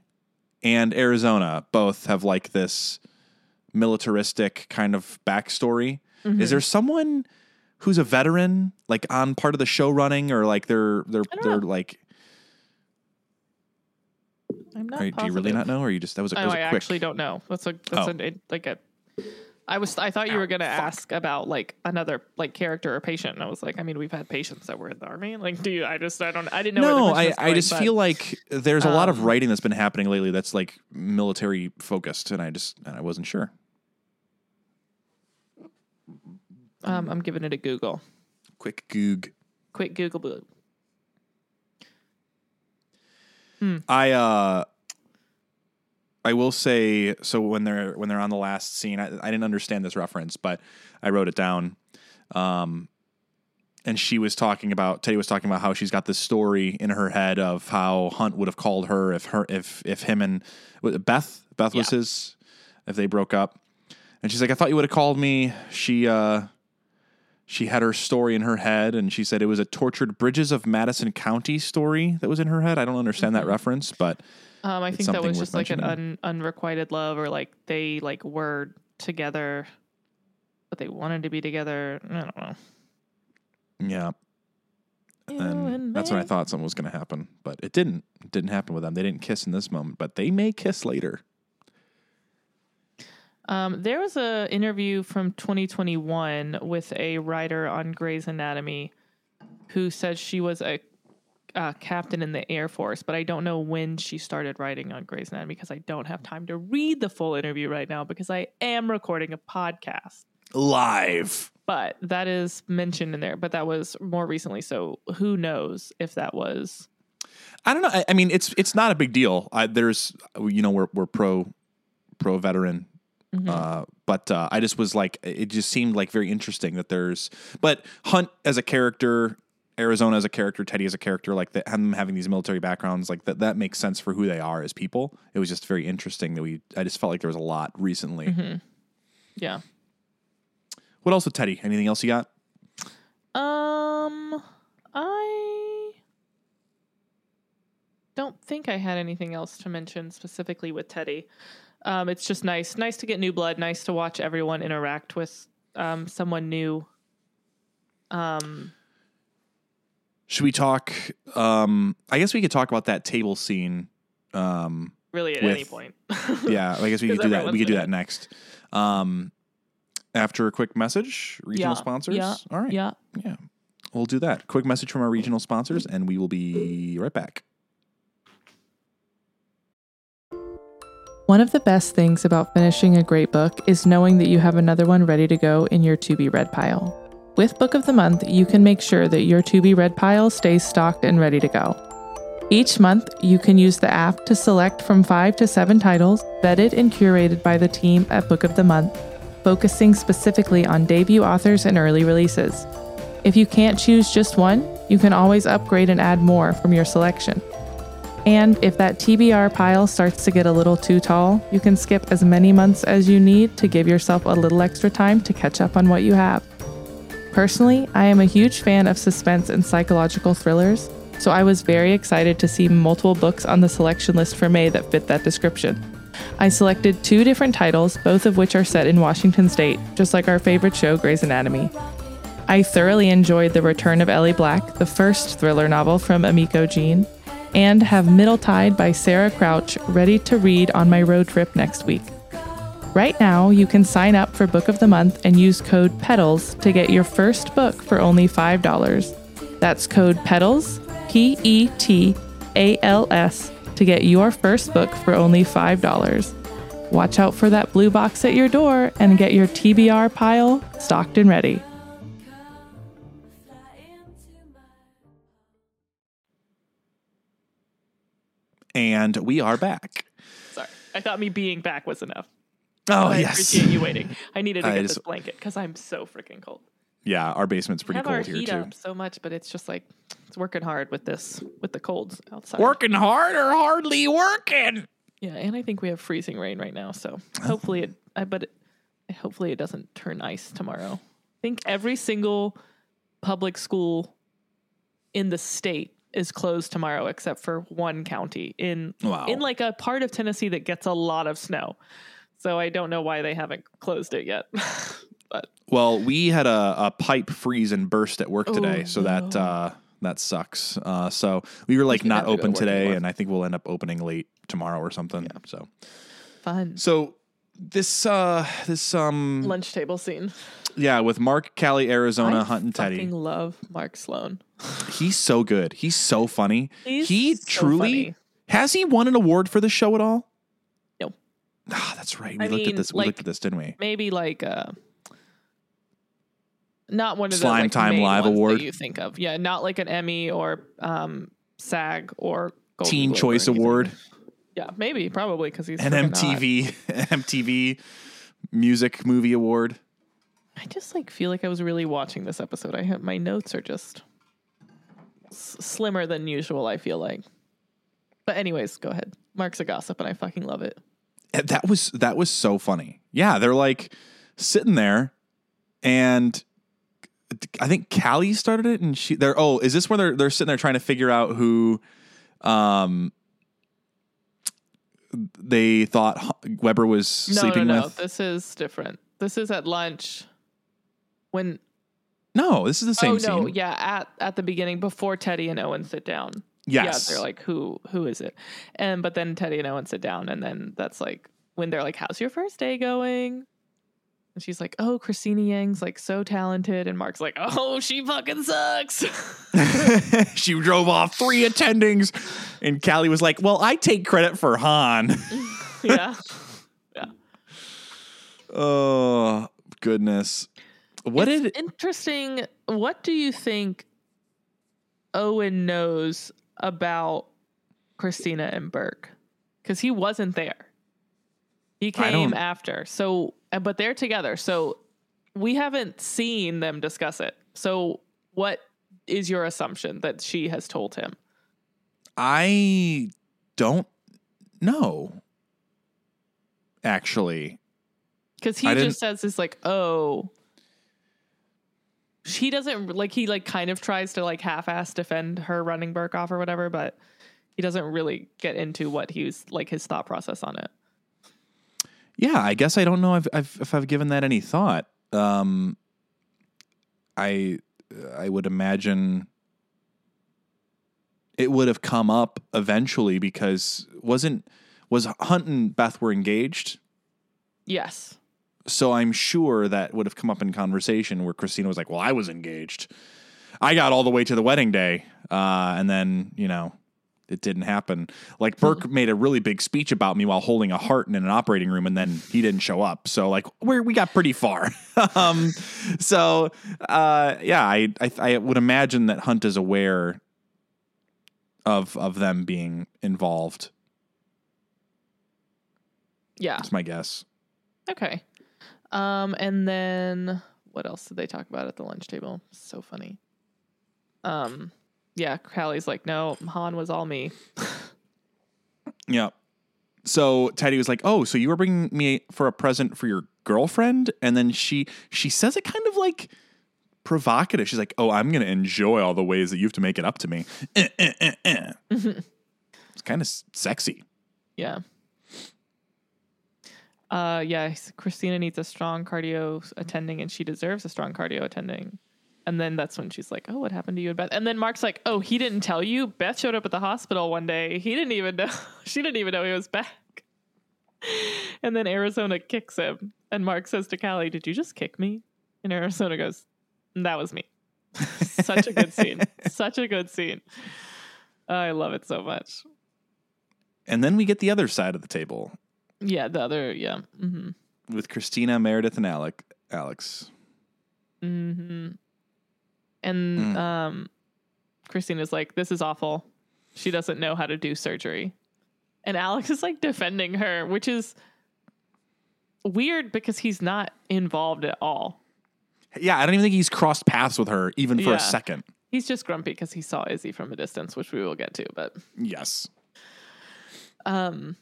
and Arizona both have like this militaristic kind of backstory. Mm-hmm. Is there someone who's a veteran, like on part of the show running, or like they're they're they're know. like? I'm not. Are, do you really not know, or you just that was a, Oh, was I quick? actually don't know. That's a that's Oh. a like a. I was I thought you were gonna fuck. ask about like another like character or patient, and I was like, I mean, we've had patients that were in the army. Like, do you? I just I don't I didn't know. No, I, was I just but- feel like there's a lot of um, writing that's been happening lately that's like military focused, and I just and I wasn't sure. um, I'm giving it a Google. Quick goog. Quick Google. Boo. I uh I will say so when they're when they're on the last scene, I, I didn't understand this reference, but I wrote it down. Um and she was talking about Teddy was talking about how she's got this story in her head of how Hunt would have called her if her if if him and Beth Beth was Yeah. his if they broke up. And she's like, I thought you would have called me. She uh she had her story in her head and she said it was a tortured Bridges of Madison County story that was in her head. I don't understand that reference, but Um, I think that was just like an un, unrequited love, or like they like were together, but they wanted to be together. I don't know. yeah. You And that's when I thought something was going to happen, but it didn't. It didn't happen with them. They didn't kiss in this moment, but they may kiss later. Um, there was an interview from 2021 with a writer on Grey's Anatomy who said she was a, uh captain in the Air Force, but I don't know when she started writing on Grey's Anatomy because I don't have time to read the full interview right now because I am recording a podcast. Live. But that is mentioned in there, but that was more recently. So who knows if that was I don't know. I, I mean, it's it's not a big deal. I, there's, you know, we're we're pro pro veteran, uh, but uh, I just was like, it just seemed like very interesting that there's, but Hunt as a character, Arizona as a character, Teddy as a character, like that, them having these military backgrounds, like that, that makes sense for who they are as people. It was just very interesting that we. I just felt like there was a lot recently. yeah. What else with Teddy? Anything else you got? Um, I don't think I had anything else to mention specifically with Teddy. Um, it's just nice, nice to get new blood, nice to watch everyone interact with um, someone new. Um, Should we talk? Um, I guess we could talk about that table scene. Um, really, at With- any point. yeah, I guess we could do that. We could do that next. Um, after a quick message, regional Yeah, sponsors. yeah, All right. Yeah. Yeah. We'll do that. Quick message from our regional sponsors, and we will be right back. One of the best things about finishing a great book is knowing that you have another one ready to go in your to be read pile. With Book of the Month, you can make sure that your to be read pile stays stocked and ready to go. Each month, you can use the app to select from five to seven titles vetted and curated by the team at Book of the Month, focusing specifically on debut authors and early releases. If you can't choose just one, you can always upgrade and add more from your selection. And if that TBR pile starts to get a little too tall, you can skip as many months as you need to give yourself a little extra time to catch up on what you have. Personally, I am a huge fan of suspense and psychological thrillers, so I was very excited to see multiple books on the selection list for May that fit that description. I selected two different titles, both of which are set in Washington state, just like our favorite show, Grey's Anatomy. I thoroughly enjoyed The Return of Ellie Black, the first thriller novel from Emiko Jean, and have Middle Tide by Sarah Crouch ready to read on my road trip next week. Right now, you can sign up for Book of the Month and use code PETALS to get your first book for only $5. That's code PETALS, P E T A L S, to get your first book for only $5. Watch out for that blue box at your door and get your TBR pile stocked and ready. And we are back. Sorry, I thought me being back was enough. Oh I yes. appreciate you waiting. I needed to I get just- this blanket because I'm so freaking cold. Yeah, our basement's pretty have our cold here heat too. up so much, but it's just like it's working hard with this with the colds outside. Working hard or hardly working. Yeah, and I think we have freezing rain right now, so oh. hopefully it. I but it, hopefully it doesn't turn ice tomorrow. I think every single public school in the state is closed tomorrow except for one county in Wow. in like a part of Tennessee that gets a lot of snow. So I don't know why they haven't closed it yet. but Well, we had a, a pipe freeze and burst at work today, Oh, so that uh, that sucks. Uh, so we were like you not to open today, anymore. and I think we'll end up opening late tomorrow or something. Yeah. So fun so this uh this um lunch table scene. yeah with Mark, Callie, Arizona, I Hunt and Teddy. fucking love Mark Sloan. He's so good. He's so funny. He's he so truly funny. has he won an award for the show at all? No. Ah, that's right. We I looked mean, at this. We like- looked at this, didn't we? maybe like uh not one of Slime the like, Time Live Award. you think of. Yeah, not like an Emmy or um SAG or Golden Teen Globe Choice anything. Award, Yeah, maybe probably because he's an. MTV MTV Music Movie Award. I just like feel like I was really watching this episode. I have my notes are just s- slimmer than usual. I feel like, but anyways, go ahead. Mark's a gossip, and I fucking love it. And that was that was so funny. Yeah, they're like sitting there, and I think Callie started it, and she they're oh, is this where they're they're sitting there trying to figure out who, um, they thought Webber was No, sleeping no, no. with? This is different. This is at lunch when No, this is the same oh no, scene. yeah, at at the beginning before Teddy and Owen sit down. Yes, Yeah, they're like, who who is it? And but then Teddy and Owen sit down, and then that's like when they're like, "How's your first day going?" And she's like, "Oh, Christina Yang's like so talented," and Mark's like, "Oh, she fucking sucks." she drove off three attendings, and Callie was like, "Well, I take credit for Hahn." yeah, yeah. oh goodness, what It's did interesting? What do you think Owen knows about Christina and Burke? Because he wasn't there. He came after. So, uh, but they're together. So we haven't seen them discuss it. So, what is your assumption that she has told him? I don't know. Actually, Because he I just says this like, oh. He doesn't like he like kind of tries to like half-ass defend her running Burke off or whatever, but he doesn't really get into what he's like his thought process on it. Yeah, I guess I don't know if I've, if I've given that any thought. Um, I I would imagine it would have come up eventually because wasn't was Hunt and Beth were engaged. Yes. So I'm sure that would have come up in conversation where Christina was like, "Well, I was engaged. I got all the way to the wedding day, uh, and then you know, it didn't happen." Like Burke made a really big speech about me while holding a heart in an operating room, and then he didn't show up. So like, we we got pretty far. um, so uh, yeah, I, I I would imagine that Hunt is aware of of them being involved. Yeah. That's my guess. Okay. Um, and then what else did they talk about at the lunch table? So funny. Um, yeah, Callie's like, no, Hahn was all me. Yeah. So Teddy was like, "Oh, so you were bringing me for a present for your girlfriend?" And then she she says it kind of like provocative. She's like, "Oh, I'm gonna enjoy all the ways that you have to make it up to me." Eh, eh, eh, eh. it's kind of sexy. Yeah. Uh, yeah, Christina needs a strong cardio attending, and she deserves a strong cardio attending. And then that's when she's like, "Oh, what happened to you and Beth?" And then Mark's like, "Oh, he didn't tell you. Beth showed up at the hospital one day. He didn't even know. she didn't even know he was back." And then Arizona kicks him, and Mark says to Callie, "Did you just kick me?" And Arizona goes, "That was me." Such a good scene. Such a good scene. I love it so much. And then we get the other side of the table Yeah, the other, yeah. hmm with Christina, Meredith, and Alec. Alex. hmm And Mm. um, Christina's like, "This is awful. She doesn't know how to do surgery." And Alex is like defending her, which is weird because he's not involved at all. Yeah, I don't even think he's crossed paths with her even for Yeah. a second. He's just grumpy because he saw Izzie from a distance, which we will get to. But Yes. um,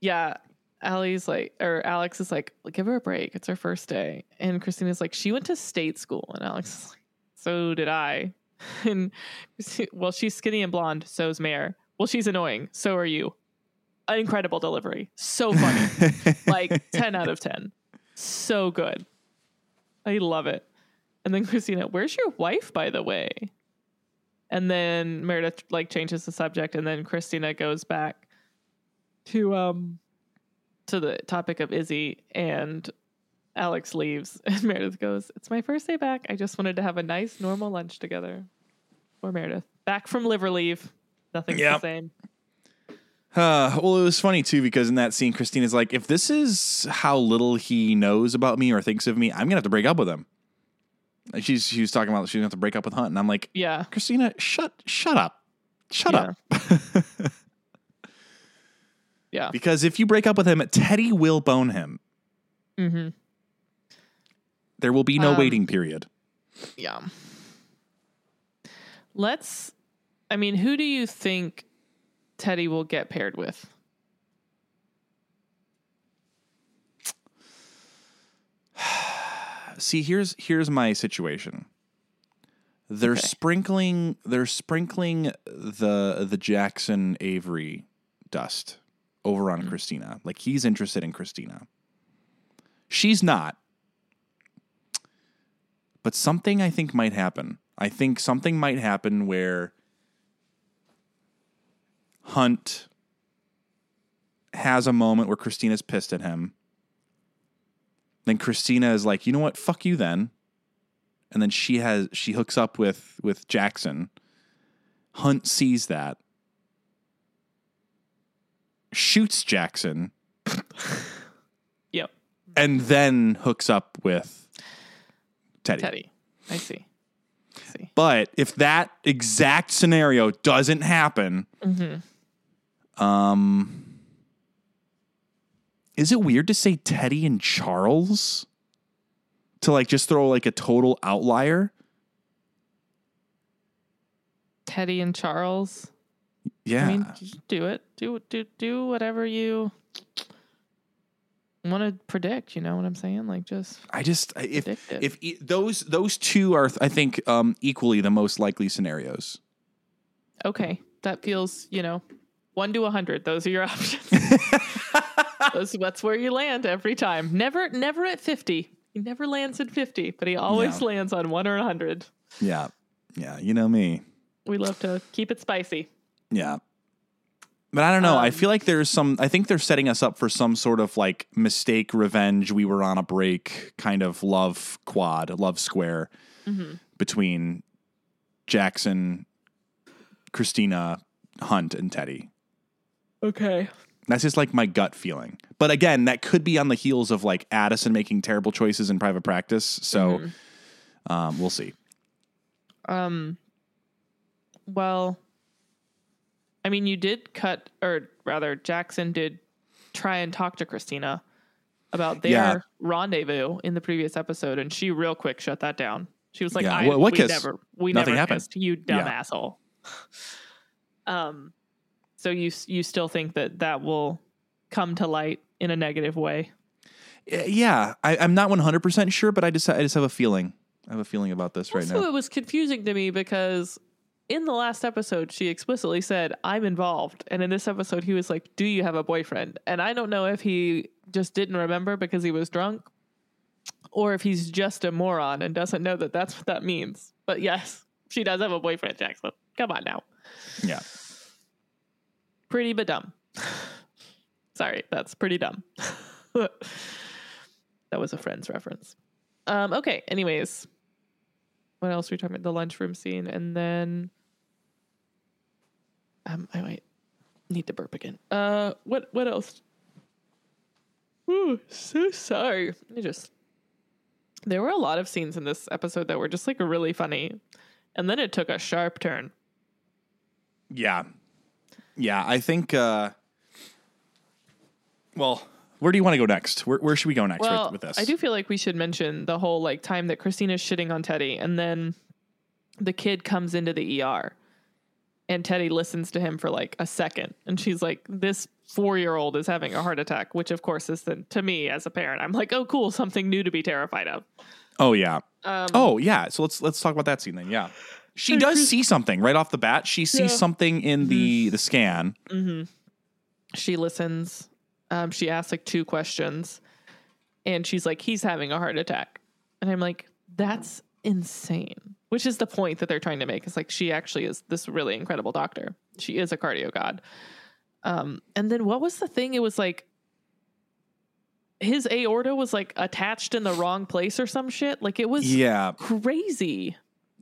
yeah, Allie's like, or Alex is like, give her a break. It's her first day, and Christina's like, she went to state school, and Alex is like, so did I. And well, she's skinny and blonde. So's Mare. Well, she's annoying. So are you. Incredible delivery. So funny. like 10 out of 10. So good. I love it. And then Christina, where's your wife, by the way? And then Meredith like changes the subject, and then Christina goes back to um to the topic of Izzie, and Alex leaves, and Meredith goes, "It's my first day back. I just wanted to have a nice, normal lunch together." Or Meredith, back from liver leave. Nothing's Yep. the same. Uh, well, it was funny too because in that scene, Christina's like, if this is how little he knows about me or thinks of me, I'm gonna have to break up with him. And she's she was talking about she's gonna have to break up with Hunt, and I'm like, Yeah. Christina, shut shut up, shut Yeah. up. Yeah. because if you break up with him, Teddy will bone him. Mm-hmm. There will be no Um, waiting period. Yeah. Let's. I mean, who do you think Teddy will get paired with? See, here's here's my situation. They're Okay. sprinkling they're sprinkling the the Jackson Avery dust over on Christina. Like he's interested in Christina. She's not. But something I think might happen. I think something might happen where Hunt has a moment where Christina's pissed at him. Then Christina is like, you know what? Fuck you then. And then she has she hooks up with with Jackson. Hunt sees that. Shoots Jackson Yep. and then hooks up with Teddy. Teddy. I see. I see. But if that exact scenario doesn't happen, um, is it weird to say Teddy and Charles? To like just throw like a total outlier? Teddy and Charles. Yeah. I mean, just do it. Do do do whatever you want to predict. You know what I'm saying? Like just I just if if e- those those two are I think um equally the most likely scenarios. okay. That feels you know one to a hundred. Those are your options. Those, that's where you land every time. Never never at fifty. He never lands at fifty, but he always No. lands on one or a hundred. Yeah. Yeah, you know me. We love to keep it spicy. Yeah. But I don't know. I Um, feel like there's some I think they're setting us up for some sort of like mistake revenge we were on a break kind of love quad, love square Mm-hmm. between Jackson, Christina, Hunt and Teddy. Okay. That's just like my gut feeling. But again, that could be on the heels of like Addison making terrible choices in private practice. So Mm-hmm. um, we'll see. Um. Well, I mean, you did cut, or rather, Jackson did try and talk to Christina about their Yeah. rendezvous in the previous episode, and she real quick shut that down. She was like, Yeah. "I What- what we kiss? never, we Nothing never happened. kissed, you dumb Yeah. asshole." um. So you you still think that that will come to light in a negative way? Yeah, I, I'm not 100% sure, but I just I just have a feeling. I have a feeling about this right also, now. it was confusing to me because in the last episode, she explicitly said, I'm involved. And in this episode, he was like, Do you have a boyfriend? And I don't know if he just didn't remember because he was drunk or if he's just a moron and doesn't know that that's what that means. But yes, she does have a boyfriend, Jackson. Come on now. Yeah. Pretty but dumb. Sorry, that's pretty dumb. that was a friend's reference. Um, okay, anyways. What else were we talking about? The lunchroom scene, and then um I might need to burp again. Uh what what else? Ooh, so sorry. Me just there were a lot of scenes in this episode that were just like really funny. And then it took a sharp turn. Yeah. Yeah, I think uh well, Where do you want to go next? Where, where should we go next well, with, with this? I do feel like we should mention the whole like time that Christina's shitting on Teddy, and then the kid comes into the ER, and Teddy listens to him for like a second, and she's like, "This four year old is having a heart attack," which of course is then to me as a parent, I'm like, "Oh, cool, something new to be terrified of." Oh yeah. Um, Oh yeah. So let's let's talk about that scene then. Yeah. She does see something right off the bat. She sees Yeah. Mm-hmm. something in the the scan. she listens. Um, she asks like two questions, and she's like, "He's having a heart attack," and I'm like, "That's insane." Which is the point that they're trying to make. Is like she actually is this really incredible doctor. She is a cardio god. Um, and then what was the thing? It was like his aorta was like attached in the wrong place or some shit. Like it was Yeah. crazy.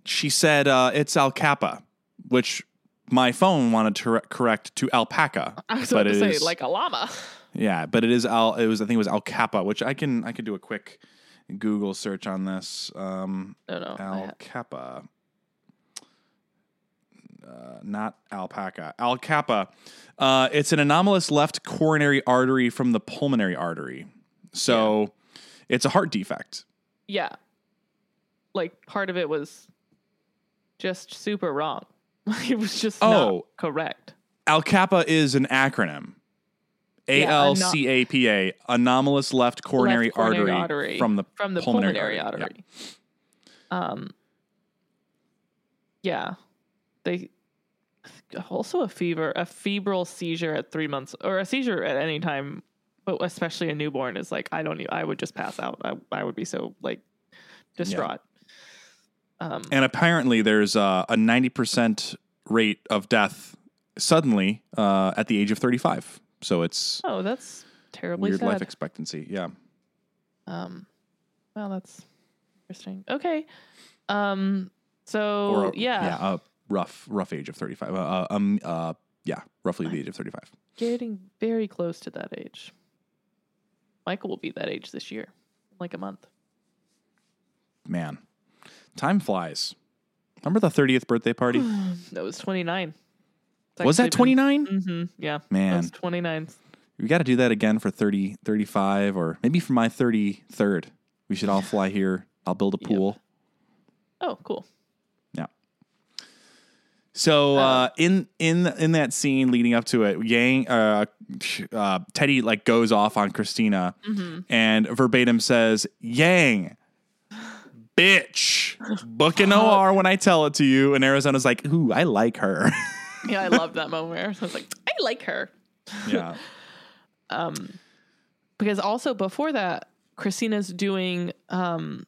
She said uh, it's alcapa, which my phone wanted to re- correct to alpaca. I was but about to say is- like a llama. Yeah, but it is al. It was I think it was alcapa, which I can I can do a quick Google search on this. Um, No, no. Ha- alcapa, uh, not alpaca. Alcapa. Uh, it's an anomalous left coronary artery from the pulmonary artery, so it's a heart defect. yeah like part of it was just super wrong it was just not Oh. correct Alcapa is an acronym. A Yeah, L C A P A, anomalous left coronary, Left coronary artery, from the from the pulmonary, pulmonary, artery. artery, um yeah. They also a fever a febrile seizure at three months or a seizure at any time but especially a newborn is like i don't I would just pass out. I, I would be so like distraught. Um And apparently, there's uh, a 90% rate of death suddenly uh, at the age of 35. So it's oh that's terribly weird sad life expectancy. Yeah. Um, well, that's interesting. Okay. Um, so Or a- yeah, Yeah. A rough, rough age of 35. Uh, uh, um, uh, yeah. Roughly the age of 35. getting very close to that age. Michael will be that age this year, like a month. Man, time flies. Remember the 30th birthday party? That was 29. Was that 29? Mm-hmm. Yeah. Man. 29. We got to do that again for 30, 35, or maybe for my 33rd. We should all fly here. I'll build a Yep. pool. Oh, cool. Yeah. So uh, in in in that scene leading up to it, Yang uh, uh, Teddy like goes off on Christina and verbatim says, "Yang, bitch, book an OR when I tell it to you." And Arizona's like, "Ooh, I like her." Yeah, I love that moment. Where I was like, I like her. yeah. Um, because also before that, Christina's doing um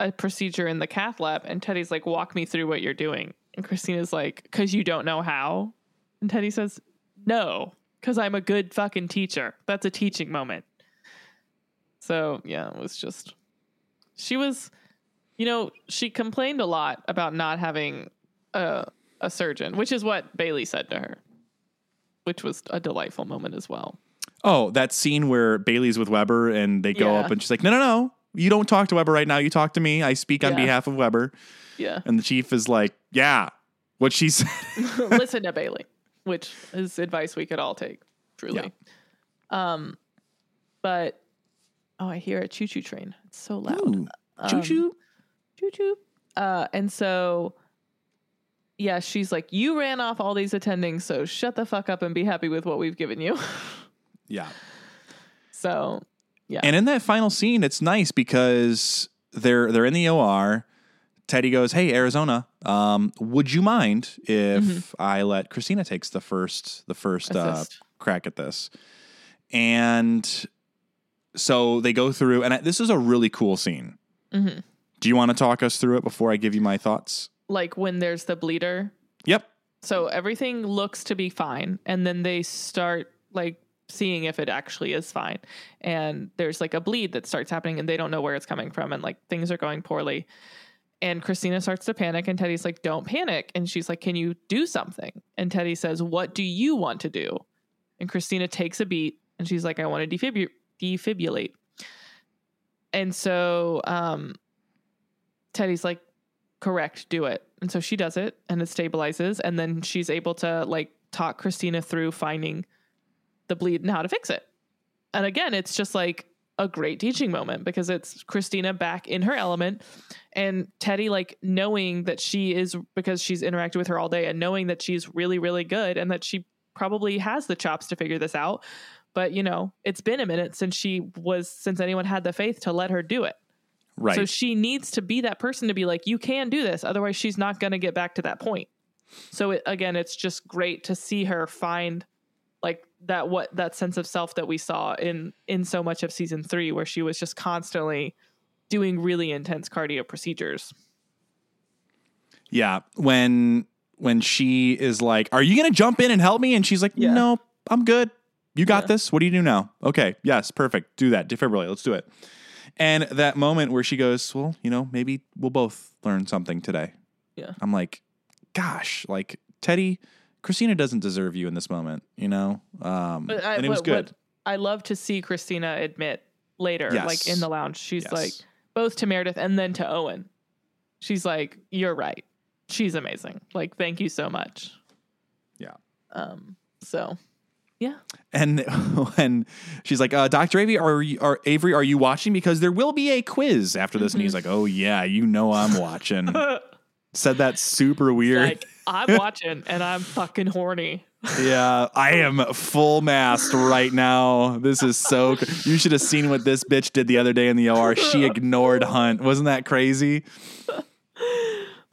a procedure in the cath lab, and Teddy's like, "Walk me through what you're doing." And Christina's like, "Cause you don't know how." And Teddy says, "No, cause I'm a good fucking teacher. That's a teaching moment." So yeah, it was just she was, you know, she complained a lot about not having a a surgeon, which is what Bailey said to her, which was a delightful moment as well. Oh, that scene where Bailey's with Webber and they go Yeah. up and she's like, "No, no, no, you don't talk to Webber right now. You talk to me. I speak on Yeah. behalf of Webber." Yeah. And the chief is like, "Yeah, what she said." listen to Bailey, which is advice we could all take, truly. Um, but oh, I hear a choo choo train. It's so loud. Choo choo. Choo choo. Uh, and so, yeah, she's like, "You ran off all these attendings, so shut the fuck up and be happy with what we've given you." Yeah. so, yeah, And in that final scene, it's nice because they're they're in the OR. Teddy goes, "Hey, Arizona, um, would you mind if I let Christina takes the first the first uh, crack at this?" And so they go through, and I, this is a really cool scene. Mhm. Do you want to talk us through it before I give you my thoughts? Like when there's the bleeder, Yep. so everything looks to be fine and then they start like seeing if it actually is fine. And there's like a bleed that starts happening and they don't know where it's coming from and like things are going poorly. And christina starts to panic and teddy's like don't panic. And she's like can you do something? And teddy says what do you want to do? And christina takes a beat and she's like i want to defibri- defibrillate and so um teddy's like correct do it. And so she does it and it stabilizes. And then she's able to like talk christina through finding the bleed and how to fix it. And again, it's just like a great teaching moment because it's Christina back in her element and Teddy like knowing that she is because she's interacted with her all day and knowing that she's really really good and that she probably has the chops to figure this out. But you know it's been a minute since she was since anyone had the faith to let her do it Right. so she needs to be that person to be like you can do this otherwise she's not going to get back to that point so it, again it's just great to see her find like that what that sense of self that we saw in in so much of season 3 where she was just constantly doing really intense cardio procedures yeah. When when she is like, "Are you going to jump in and help me?" and she's like, Yeah. "No, I'm good. You got Yeah. this. What do you do now?" Okay. Yes, perfect. Do that. Defibrillate. Let's do it. And that moment where she goes, "Well, you know, maybe we'll both learn something today." Yeah. I'm like, "Gosh, like Teddy, Christina doesn't deserve you in this moment, you know?" Um But I, and it was good. I love to see Christina admit later, Yes. like in the lounge. She's Yes. like both to Meredith and then to Owen. She's like, "You're right. She's amazing. Like, thank you so much." Yeah. Um. So, yeah. And when she's like, uh, Dr. Avery, are you, are Avery, are you watching? Because there will be a quiz after this. And he's like, Oh yeah, you know I'm watching. Said that super weird. like, I'm watching and I'm fucking horny. yeah, I am full mast right now. This is so. You should have seen what this bitch did the other day in the OR. She ignored Hunt. Wasn't that crazy?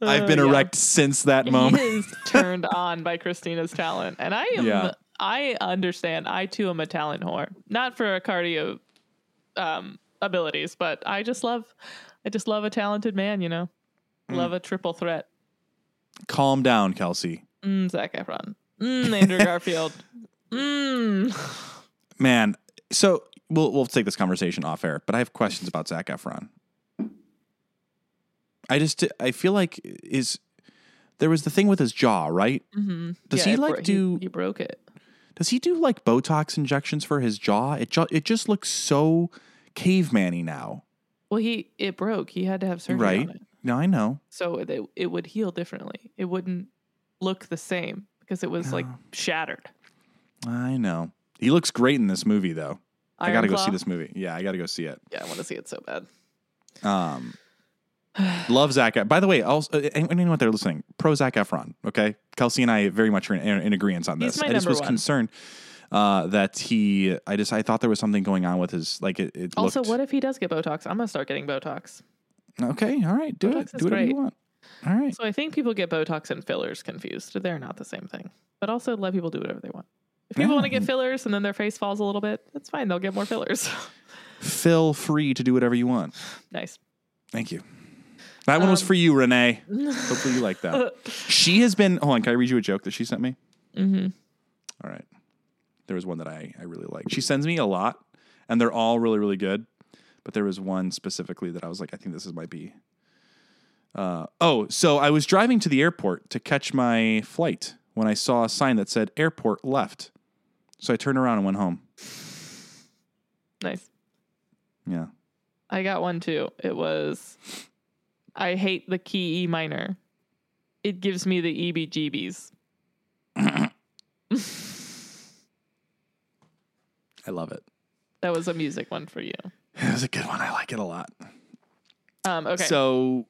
I've been Uh, yeah. erect since that moment. turned on by Christina's talent, and I am. Yeah. I understand. I too am a talent whore, not for cardio um, abilities, but I just love. I just love a talented man. You know, Mm. love a triple threat. Calm down, Kelcey. Mm, Zac Efron. Mm, Andrew Garfield. Mm. Man, so we'll we'll take this conversation off air, but I have questions about Zac Efron. I just I feel like is there was the thing with his jaw, right? hmm Does he, like, bro- do- He, broke it. Does he do like Botox injections for his jaw? It ju- it just looks so caveman-y now, Well, he it broke. He had to have surgery right? on it, No, I know. so it it would heal differently. It wouldn't look the same because it was like shattered. I know. He looks great in this movie though. I got to go see this movie. Yeah, I got to go see it. Yeah, I want to see it so bad. Um, love Zac. By the way, also uh, anyone out there listening, pro Zac Efron. Okay, Kelcey and I very much are in, in agreement on this. I just was one. concerned uh, that he. I just I thought there was something going on with his like it. it Also, looked, what if he does get Botox? I'm gonna start getting Botox. Okay, all right, do Botox it. Do whatever you want. All right. So I think people get Botox and fillers confused. They're not the same thing. But also let people do whatever they want. If people Yeah. want to get fillers and then their face falls a little bit, that's fine. They'll get more fillers. Feel free to do whatever you want. nice. Thank you. That one was Um, for you, Renee. Hopefully you like that. she has been. Hold on, can I read you a joke that she sent me? hmm All right. There was one that I, I really like. She sends me a lot, and they're all really, really good. But there was one specifically that I was like, I think this is might be. Uh, oh, so I was driving to the airport to catch my flight when I saw a sign that said airport left. So I turned around and went home. Nice. Yeah. I got one too. It was I hate the key E minor. It gives me the EBGBs. I love it. That was a music one for you. It was a good one. I like it a lot. Um, okay. So,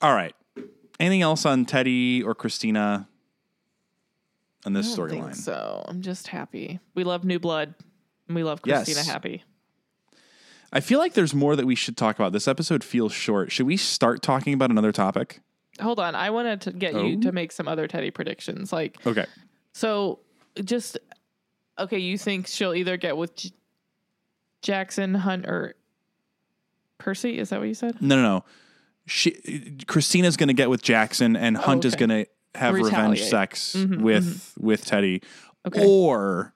all right. Anything else on Teddy or Christina on this storyline? So I'm just happy. We love new blood. And we love Yes. Christina happy. I feel like there's more that we should talk about. This episode feels short. Should we start talking about another topic? Hold on. I wanted to get Oh. you to make some other Teddy predictions. Like Okay. so just okay, you think she'll either get with J- Jackson, Hunt, or Percy? Is that what you said? No, no, no. She Christina's going to get with Jackson, and Hunt is Oh, okay. going to have revenge Retaliate. sex Mhm, with with Teddy, Okay. or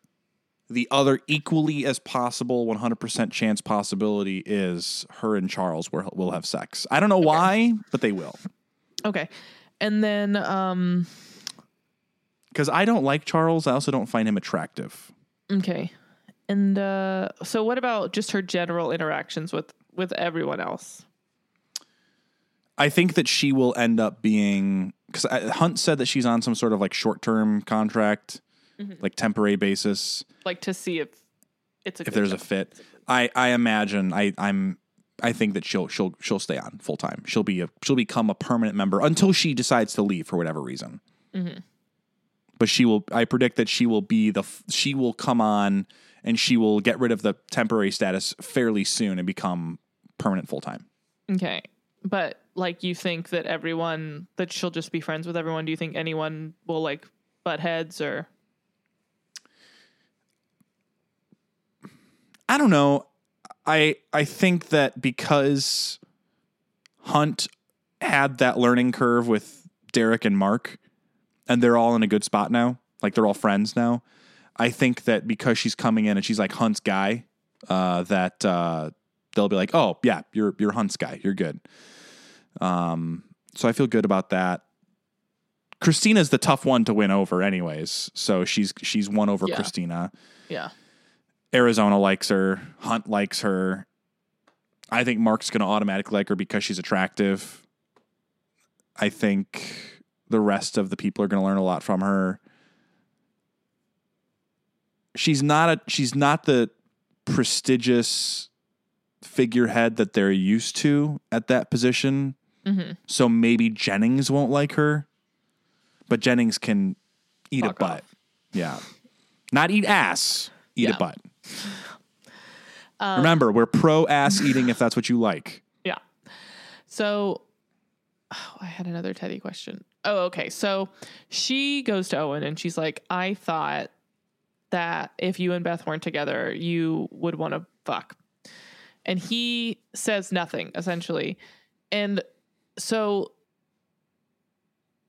the other equally as possible 100% chance possibility is her and Charles will, will have sex. I don't know why, but they will. Okay. And then um Because I don't like Charles. I also don't find him attractive. okay. And uh so what about just her general interactions with with everyone else? I think that she will end up being because Hunt said that she's on some sort of like short term contract, Mhm. like temporary basis. Like to see if It's a if there's show. a fit. I I imagine I I'm I think that she'll she'll she'll stay on full time. She'll be a she'll become a permanent member until she decides to leave for whatever reason. Mhm. But she will. I predict that she will be the she will come on and she will get rid of the temporary status fairly soon and become permanent full time. Okay. But like you think that everyone that she'll just be friends with everyone, do you think anyone will like butt heads or I don't know. I I think that because Hunt had that learning curve with Derek and Mark, and they're all in a good spot now. Like they're all friends now. I think that because she's coming in and she's like Hunt's guy, uh, that uh, they'll be like, "Oh yeah, you're you're Hunt's guy. You're good." Um, so I feel good about that. Christina's the tough one to win over, anyways. So she's she's won over Yeah. Christina. yeah. Arizona likes her. Hunt likes her. I think Mark's going to automatically like her because she's attractive. I think the rest of the people are going to learn a lot from her. She's not a she's not the prestigious figurehead that they're used to at that position. Mm-hmm. So maybe Jennings won't like her. But Jennings can eat Fuck a butt. off. Yeah. Not eat ass, eat Yeah. a butt. Um, Remember, we're pro ass eating if that's what you like. Yeah. So oh, I had another Teddy question. Oh, okay. So she goes to Owen and she's like, I thought that if you and Beth weren't together, you would want to fuck. And he says nothing, essentially. And so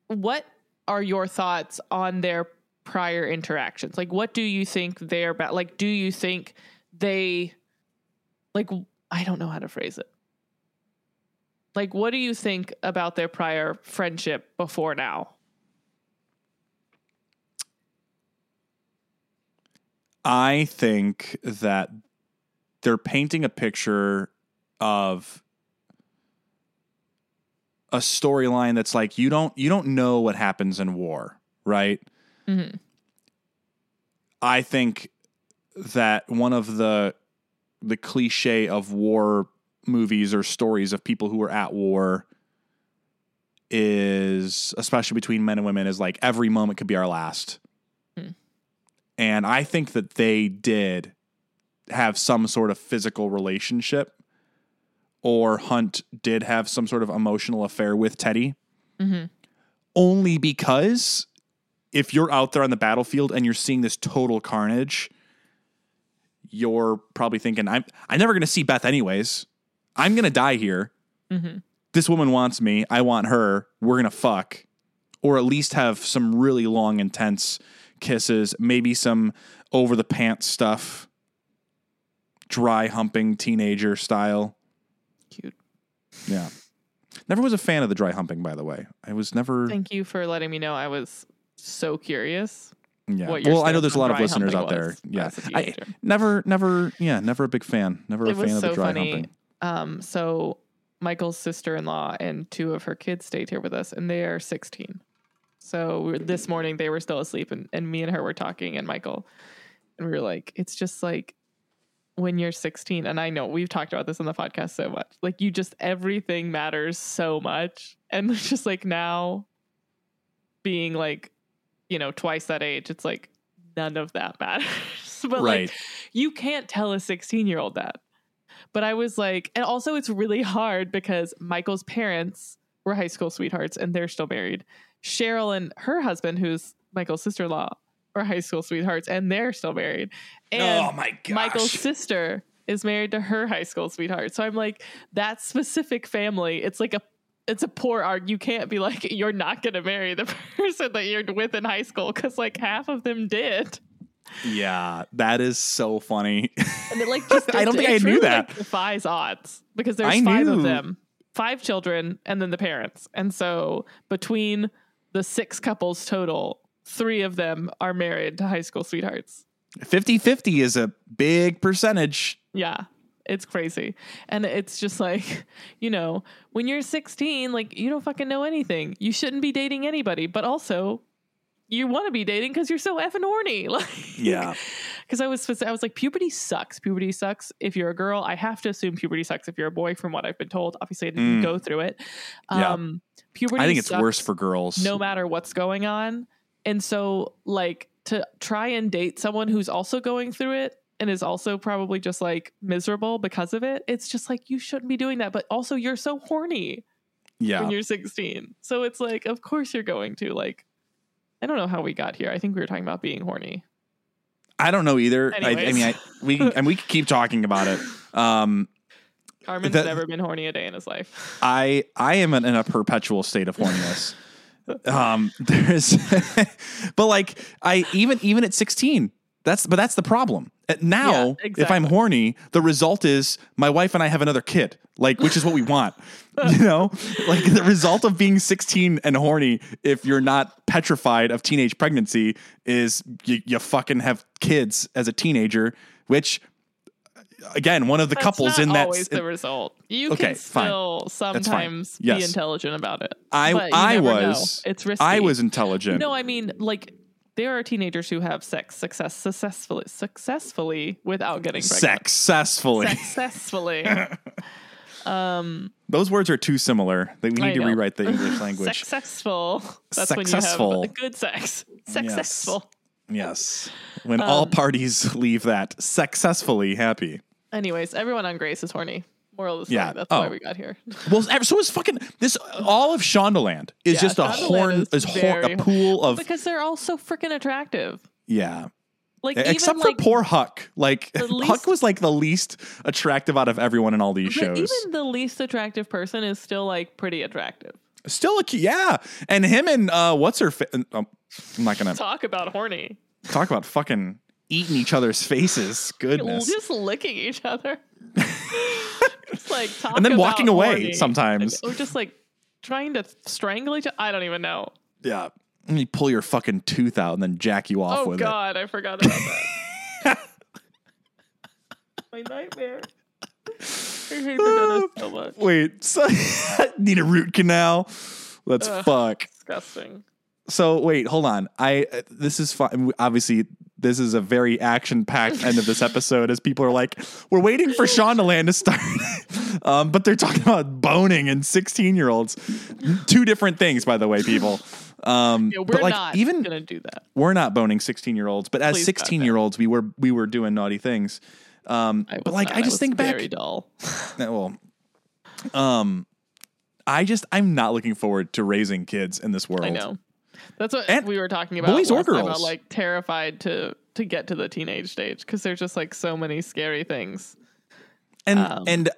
what are your thoughts on their prior interactions? Like what do you think they're about? Like do you think they like I don't know how to phrase it. Like, what do you think about their prior friendship before now? I think that they're painting a picture of a storyline that's like you don't you don't know what happens in war, right? Mm-hmm. I think that one of the the cliche of war movies or stories of people who are at war is especially between men and women is like every moment could be our last. Hmm. And I think that they did have some sort of physical relationship or Hunt did have some sort of emotional affair with Teddy Mm-hmm. only because if you're out there on the battlefield and you're seeing this total carnage, you're probably thinking, I'm I'm never gonna see Beth anyways. I'm gonna die here. Mm-hmm. This woman wants me. I want her. We're gonna fuck. Or at least have some really long, intense kisses, maybe some over the pants stuff. Dry humping teenager style. Cute. Yeah. Never was a fan of the dry humping, by the way. I was never Thank you for letting me know. I was so curious. Yeah. Well, I know there's a lot of listeners out there. Yeah. I never, never, yeah, never a big fan. Never a fan of the dry funny. humping. Um, so Michael's sister-in-law and two of her kids stayed here with us, and they are 16. So we were, this morning they were still asleep, and, and me and her were talking, and Michael, and we were like, it's just like when you're 16, and I know we've talked about this on the podcast so much. Like you just everything matters so much, and just like now being like, you know, twice that age, it's like none of that matters. but like you can't tell a 16 year old that. But I was like, and also it's really hard because Michael's parents were high school sweethearts and they're still married. Cheryl and her husband, who's Michael's sister in law, are high school sweethearts and they're still married. And oh my gosh. Michael's sister is married to her high school sweetheart. So I'm like, that specific family, it's like a it's a poor art. You can't be like, you're not gonna marry the person that you're with in high school because like half of them did. Yeah, that is so funny. And it like just I don't think I knew that. Like, defies odds because there's I five knew. of them, five children, and then the parents. And so between the six couples total, three of them are married to high school sweethearts. 50-50 is a big percentage. Yeah. It's crazy. And it's just like, you know, when you're 16, like you don't fucking know anything. You shouldn't be dating anybody, but also you want to be dating because you're so effing horny. Like, Yeah. because I was I was like puberty sucks. Puberty sucks if you're a girl. I have to assume puberty sucks if you're a boy, from what I've been told. Obviously, I didn't Mm. go through it. Yeah. Um, puberty. I think it's worse for girls. no matter what's going on. And so, like, to try and date someone who's also going through it and is also probably just like miserable because of it, it's just like you shouldn't be doing that. But also, you're so horny yeah. when you're 16. So it's like, of course, you're going to. Like, I don't know how we got here. I think we were talking about being horny. I don't know either. I, I mean, I, we can, and we can keep talking about it. Um, Carmen's That- never been horny a day in his life. I I am in, in a perpetual state of horniness. um, there's, but like I even even at 16, that's but that's the problem. Uh, Now, Yeah, if I'm horny, the result is my wife and I have another kid, like which is what we want. you know, like the result of being 16 and horny, if you're not petrified of teenage pregnancy, is you, you fucking have kids as a teenager, which. Again, one of the That's couples in that always the result. You Okay, can fine. still fine. sometimes be intelligent about it. I I never know. was It's risky. I was intelligent. No, I mean like there are teenagers who have sex success successfully successfully without getting pregnant. successfully. Successfully. um Those words are too similar. That we I need to know. rewrite the English language. successful. That's Successful. when you have good sex. Successful. yes. When all Um, parties leave that successfully happy. Anyways, everyone on Grey's is horny. Moral of the story. Yeah. That's Oh. why we got here. Well, so is fucking this. All of Shondaland is Yeah, just a Shondaland horn, is is hor- very- a pool of because they're all so freaking attractive. yeah. Like Except for like poor Huck. Like the Huck was like the least attractive out of everyone in all these but shows. even the least attractive person is still like pretty attractive. Still a yeah. And him and uh, what's her? Fa- um, I'm not gonna Talk about horny. talk about fucking eating each other's faces. Goodness. Just licking each other. like and then walking away horny. sometimes. Or just like trying to strangle each other. I don't even know. Yeah. And you pull your fucking tooth out and then jack you off oh with God, I forgot about that. My nightmare. I hate the dentist so much. Wait, so need a root canal? Let's Ugh. fuck. Disgusting. So wait, hold on. I uh, this is fine. Obviously, this is a very action-packed end of this episode as people are like, we're waiting for Shondaland to land to start. um, but they're talking about boning and 16-year-olds. Two different things, by the way, people. Um, Yeah, we're but like not even gonna do that. we're not boning 16 year olds, but as Please, 16 year olds, we were we were doing naughty things. Um, but like not. I just was think back, very dull. Well, um, I just I'm not looking forward to raising kids in this world. I know. That's what And we were talking about. boys or time, About like terrified to to get to the teenage stage because there's just like so many scary things. And Um, and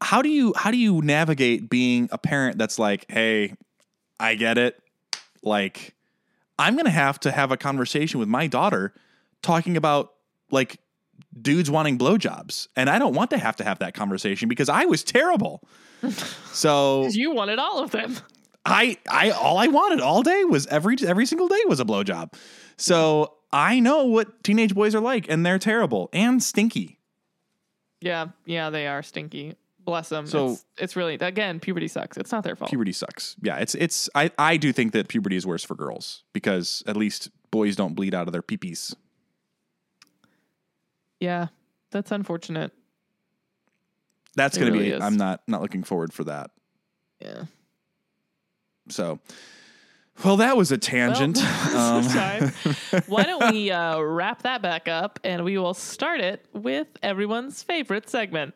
how do you how do you navigate being a parent that's like, hey, I get it, like I'm gonna have to have a conversation with my daughter talking about like dudes wanting blowjobs, and I don't want to have to have that conversation because I was terrible. so You wanted all of them. I I all I wanted all day was every every single day was a blowjob. So I know what teenage boys are like, and they're terrible and stinky. Yeah, yeah, they are stinky. Bless them. So- it's, it's really again puberty sucks. It's not their fault. Puberty sucks. Yeah, it's it's I I do think that puberty is worse for girls because at least boys don't bleed out of their peepees. yeah, that's unfortunate. That's It gonna really be. is. I'm not not looking forward for that. Yeah. So, well, that was a tangent. Well, Um. Why don't we uh, wrap that back up and we will start it with everyone's favorite segment.